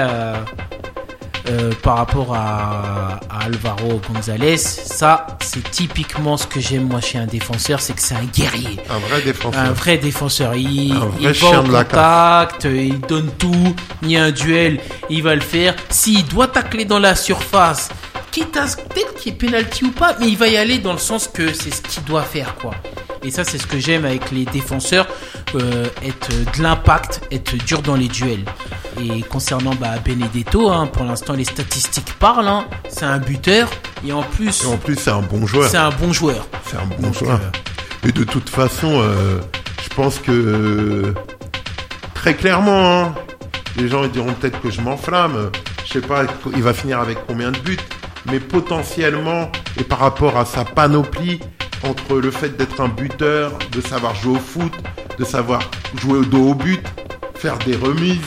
euh, par rapport à, à Alvaro Gonzalez, ça, c'est typiquement ce que j'aime moi chez un défenseur, c'est que c'est un guerrier. Un vrai défenseur. Un vrai défenseur, il, vrai il va au contact, il donne tout, il y a un duel, il va le faire. S'il doit tacler dans la surface, quitte à ce- peut-être qu'il y ait penalty ou pas, mais il va y aller dans le sens que c'est ce qu'il doit faire, quoi. Et ça, c'est ce que j'aime avec les défenseurs, euh, être de l'impact, être dur dans les duels. Et concernant bah, Benedetto, hein, pour l'instant, les statistiques parlent. hein. c'est un buteur et en plus, Et en plus, c'est un bon joueur. c'est un bon joueur. C'est un bon Donc, joueur. euh, Et de toute façon, euh, je pense que très clairement, hein, les gens ils diront peut-être que je m'enflamme. Je sais pas, il va finir avec combien de buts, mais potentiellement et par rapport à sa panoplie entre le fait d'être un buteur, de savoir jouer au foot, de savoir jouer au dos au but, faire des remises,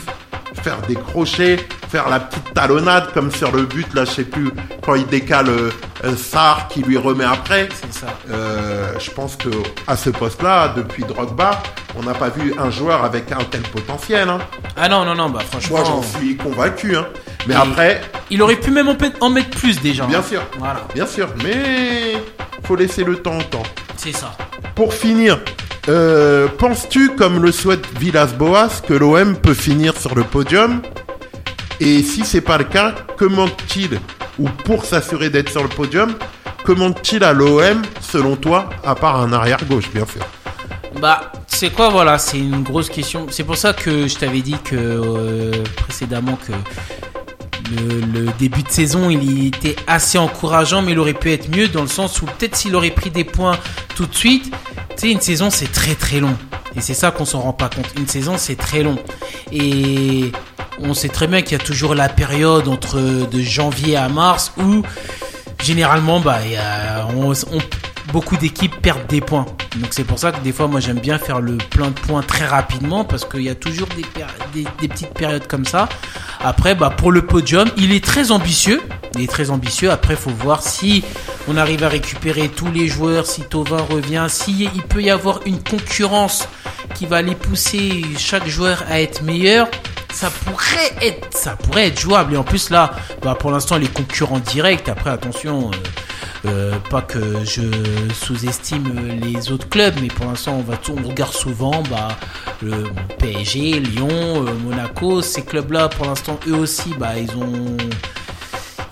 faire des crochets, faire la petite talonnade comme sur le but là, je sais plus quand il décale euh, un Sarr qui lui remet après. c'est ça. Euh, je pense que à ce poste-là, depuis Drogba, on n'a pas vu un joueur avec un tel potentiel. hein. Ah non, non, non, bah franchement. Moi, j'en suis convaincu. hein. Mais Et- après, Il aurait pu même en, mettre plus déjà. bien hein. sûr, Voilà, bien sûr, mais faut laisser le temps au temps. c'est ça. Pour finir, euh, penses-tu, comme le souhaite Villas-Boas, que l'OM peut finir sur le podium? Et si c'est pas le cas, que manque-t-il Ou pour s'assurer d'être sur le podium, que manque-t-il à l'OM, selon toi, à part un arrière-gauche, bien sûr? Bah, c'est quoi, voilà, c'est une grosse question. C'est pour ça que je t'avais dit que euh, précédemment que le, début de saison il était assez encourageant, mais il aurait pu être mieux dans le sens où peut-être s'il aurait pris des points tout de suite. Tu sais, une saison c'est très très long. Et c'est ça qu'on s'en rend pas compte. Une saison c'est très long. Et on sait très bien qu'il y a toujours la période entre de janvier à mars où généralement bah beaucoup d'équipes perdent des points. Donc c'est pour ça que des fois moi j'aime bien faire le plein de points très rapidement parce qu'il y a toujours des, petites périodes comme ça. Après bah pour le podium, il est très ambitieux. Il est très ambitieux. Après faut voir si on arrive à récupérer tous les joueurs, si Tovin revient, si il peut y avoir une concurrence qui va les pousser chaque joueur à être meilleur. Ça pourrait être, ça pourrait être jouable. Et en plus là, bah pour l'instant les concurrents directs. Après attention, euh, Euh, pas que je sous-estime les autres clubs, mais pour l'instant, on va tout, on regarde souvent bah, le PSG, Lyon, euh, Monaco, ces clubs-là, pour l'instant, eux aussi, bah, ils ont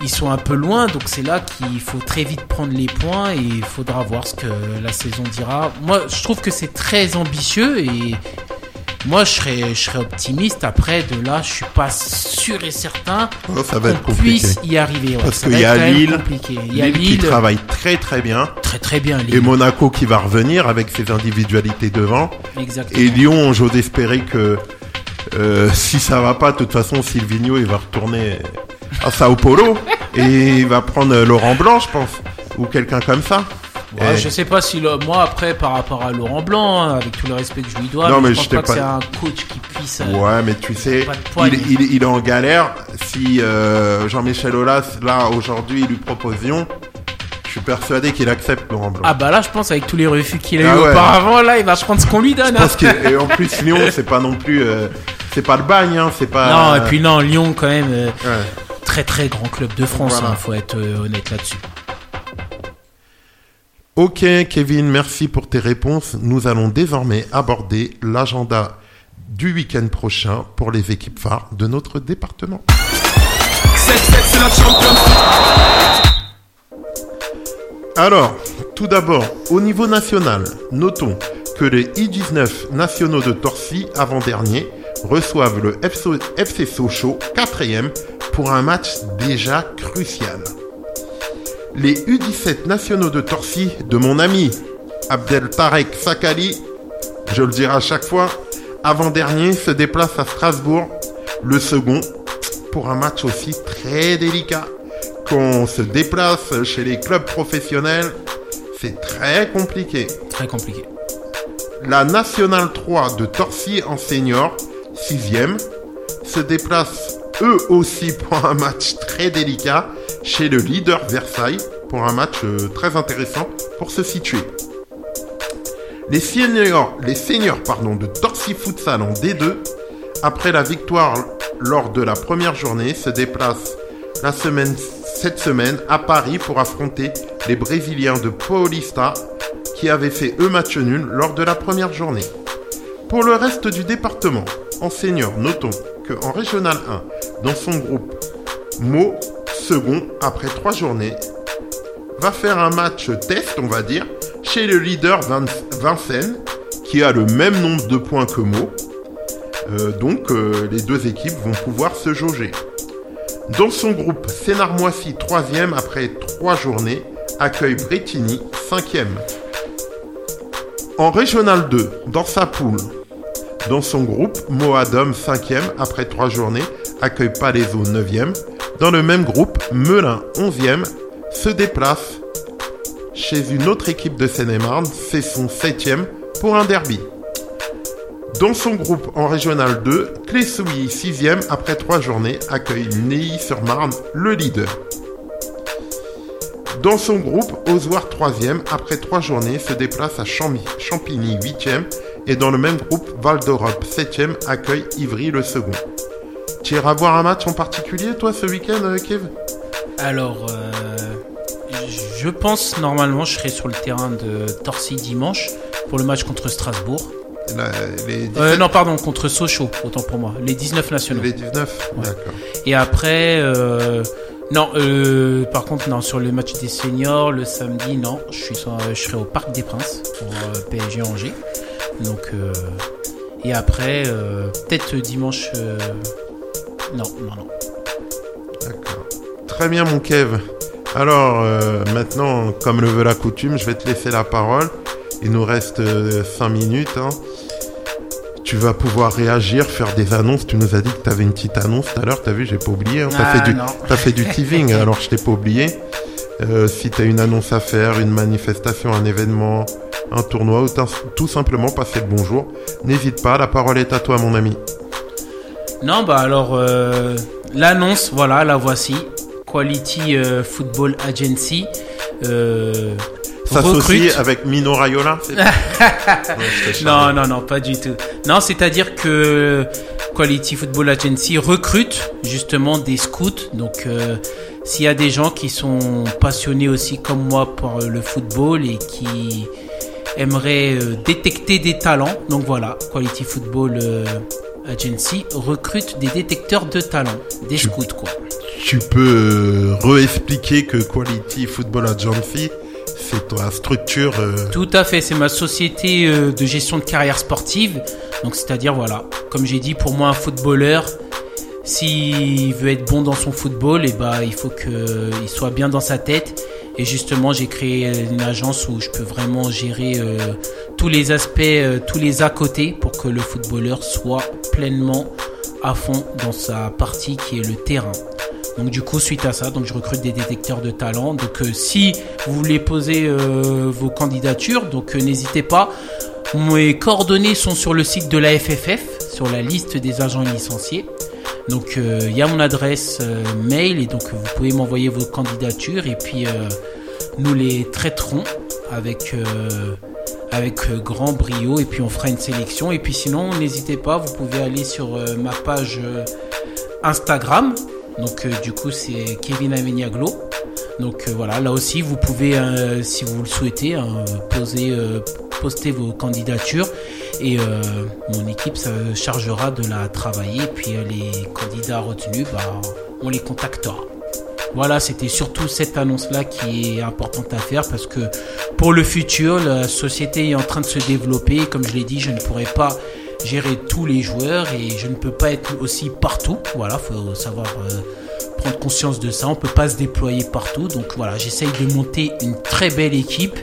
ils sont un peu loin, donc c'est là qu'il faut très vite prendre les points et il faudra voir ce que la saison dira. Moi, je trouve que c'est très ambitieux et moi, je serais, je serais optimiste. Après, de là, je suis pas sûr et certain Oh, ça va être qu'on puisse y arriver. Ouais, Parce qu'il y a Lille, compliqué. Il y a Lille qui travaille très très bien. très très bien. Et. Monaco qui va revenir avec ses individualités devant. Exactement. Et Lyon, j'ose espérer que euh, <laughs> si ça va pas, de toute façon, Silvino, il va retourner à Sao Paulo <laughs> et il va prendre Laurent Blanc, je pense, ou quelqu'un comme ça. Ouais, Et- je sais pas si le- moi après par rapport à Laurent Blanc, hein, avec tout le respect que je lui dois, Non, mais je pense je pas que c'est un coach qui puisse. euh, Ouais, mais tu sais, il, il- il est en galère. Si euh, Jean-Michel Aulas, là, aujourd'hui, il lui propose Lyon, je suis persuadé qu'il accepte Laurent Blanc. Ah bah là, je pense avec tous les refus qu'il a Ah eu ouais. auparavant, là, il va prendre ce qu'on lui donne. hein. Que, et en <laughs> plus, Lyon, c'est pas non plus, euh, c'est pas le bagne, hein, c'est pas. Non, et puis non, Lyon quand même, Ouais. très très grand club de France, Voilà. hein, faut être honnête là-dessus. Ok, Kevin, merci pour tes réponses. Nous allons désormais aborder l'agenda du week-end prochain pour les équipes phares de notre département. Alors, tout d'abord, au niveau national, notons que les I-19 nationaux de Torcy avant-dernier reçoivent le FC Sochaux 4e pour un match déjà crucial. Les U17 nationaux de Torcy de mon ami Abdel Tarek Sakali, je le dirai à chaque fois, avant-dernier se déplace à Strasbourg, le second, pour un match aussi très délicat. Quand on se déplace chez les clubs professionnels, c'est très compliqué. Très compliqué. La Nationale 3 de Torcy en senior, 6ème, se déplace eux aussi pour un match très délicat chez le leader Versailles pour un match euh, très intéressant pour se situer. Les seniors, les seniors pardon, de Torcy Futsal en D2, après la victoire lors de la première journée, se déplacent la semaine, cette semaine à Paris pour affronter les Brésiliens de Paulista qui avaient fait eux match nul lors de la première journée. Pour le reste du département, en senior, notons que en régional 1, dans son groupe, Mo, second, après trois journées, va faire un match test, on va dire, chez le leader Vin- Vincennes, qui a le même nombre de points que Mo. Euh, donc, euh, les deux équipes vont pouvoir se jauger. Dans son groupe, Sénarmoissy, troisième après trois journées, accueille Bretigny, cinquième. En Régional 2, dans sa poule, dans son groupe, Moadom 5e après 3 journées accueille Palaiso 9e. Dans le même groupe, Melun 11e se déplace chez une autre équipe de Seine-et-Marne, c'est son 7e pour un derby. Dans son groupe en Régional 2, Clessouilly 6e après 3 journées accueille Neuilly-sur-Marne, le leader. Dans son groupe, Ozoir 3e, après 3 journées, se déplace à Champigny 8e et dans le même groupe, Val d'Europe 7e accueille Ivry le second. Tu iras voir un match en particulier, toi, ce week-end, euh, Kev? Alors, euh, je pense normalement je serai sur le terrain de Torcy dimanche pour le match contre Strasbourg. Les, 17, Euh, non, pardon, contre Sochaux, autant pour moi. Les 19 nationaux. les 19 D'accord. Et après, euh, non, euh, par contre, non, sur le match des seniors, le samedi, non, je, suis sur- je serai au Parc des Princes pour PSG Angers. Donc, et après, peut-être dimanche, non, non, non. D'accord. Très bien, mon Kev. Alors, euh, maintenant, comme le veut la coutume, je vais te laisser la parole. Il nous reste 5 minutes. hein. Tu vas pouvoir réagir, faire des annonces. Tu nous as dit que tu avais une petite annonce tout à l'heure. Tu as vu, j'ai pas oublié. Hein. Tu as, Ah, fait du, <laughs> teasing, alors je t'ai pas oublié. Euh, si tu as une annonce à faire, une manifestation, un événement, un tournoi, ou tout simplement passer le bonjour, n'hésite pas. La parole est à toi, mon ami. Non, bah alors, euh, l'annonce, voilà, la voici. Quality euh, Football Agency. Euh, S'associer recrute- avec Mino Raiola <laughs> Ouais, Non, non, non, pas du tout. Non, c'est-à-dire que Quality Football Agency recrute justement des scouts. Donc, euh, s'il y a des gens qui sont passionnés aussi comme moi pour le football et qui aimeraient euh, détecter des talents, donc voilà, Quality Football Agency recrute des détecteurs de talents, des scouts quoi. Tu peux euh, réexpliquer que Quality Football Agency, c'est ta structure. euh, Tout à fait, c'est ma société euh, de gestion de carrière sportive. Donc c'est-à-dire voilà, comme j'ai dit, pour moi un footballeur, s'il veut être bon dans son football, et bah il faut qu'il soit bien dans sa tête. Et justement, j'ai créé une agence où je peux vraiment gérer euh, tous les aspects, euh, tous les à côté pour que le footballeur soit pleinement à fond dans sa partie qui est le terrain. Donc du coup, suite à ça, donc je recrute des détecteurs de talent. Donc euh, si vous voulez poser euh, vos candidatures, donc euh, n'hésitez pas. Mes coordonnées sont sur le site de la FFF, sur la liste des agents licenciés. Donc euh, il y a mon adresse euh, mail et donc vous pouvez m'envoyer vos candidatures et puis euh, nous les traiterons avec avec grand brio et puis on fera une sélection et puis sinon n'hésitez pas, vous pouvez aller sur ma page Instagram. Donc du coup c'est Kevin Ameniaglo. Donc voilà, là aussi vous pouvez, si vous le souhaitez, hein, poser, poster vos candidatures et euh, mon équipe se chargera de la travailler. Puis euh, les candidats retenus, bah, on les contactera. Voilà, c'était surtout cette annonce-là qui est importante à faire parce que pour le futur, la société est en train de se développer. Comme je l'ai dit, je ne pourrai pas gérer tous les joueurs et je ne peux pas être aussi partout. Voilà, faut savoir euh, prendre conscience de ça. On peut pas se déployer partout. Donc voilà, j'essaye de monter une très belle équipe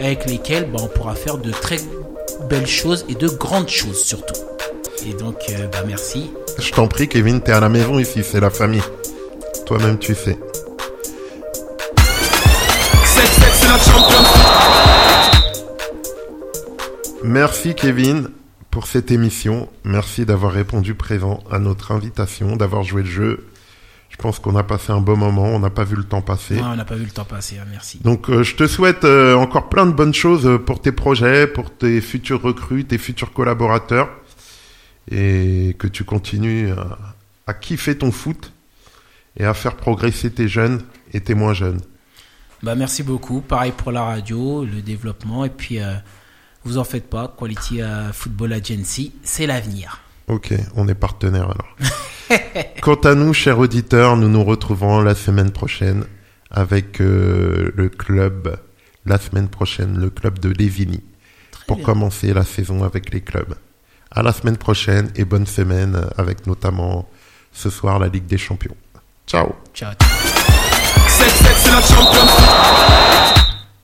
avec lesquelles bah, on pourra faire de très belles choses et de grandes choses surtout. Et donc, euh, bah, merci. Je t'en prie, Kevin, t'es à la maison ici, c'est la famille. Toi-même, tu sais. 7-7 c'est la Champions Merci, Kevin, pour cette émission. Merci d'avoir répondu présent à notre invitation, d'avoir joué le jeu. Je pense qu'on a passé un bon moment, on n'a pas vu le temps passer. Ouais, on n'a pas vu le temps passer, hein, merci. Donc, euh, je te souhaite euh, encore plein de bonnes choses euh, pour tes projets, pour tes futurs recrues, tes futurs collaborateurs, et que tu continues à, à kiffer ton foot et à faire progresser tes jeunes et tes moins jeunes. Bah, merci beaucoup. Pareil pour la radio, le développement. Et puis, euh, vous en faites pas. Quality Football Agency, c'est l'avenir. Ok, on est partenaires alors. <laughs> Quant à nous, chers auditeurs, nous nous retrouvons la semaine prochaine avec euh, le club, la semaine prochaine, le club de Lévigny, pour bien. commencer la saison avec les clubs. À la semaine prochaine et bonne semaine avec notamment ce soir la Ligue des Champions. Ciao Ciao.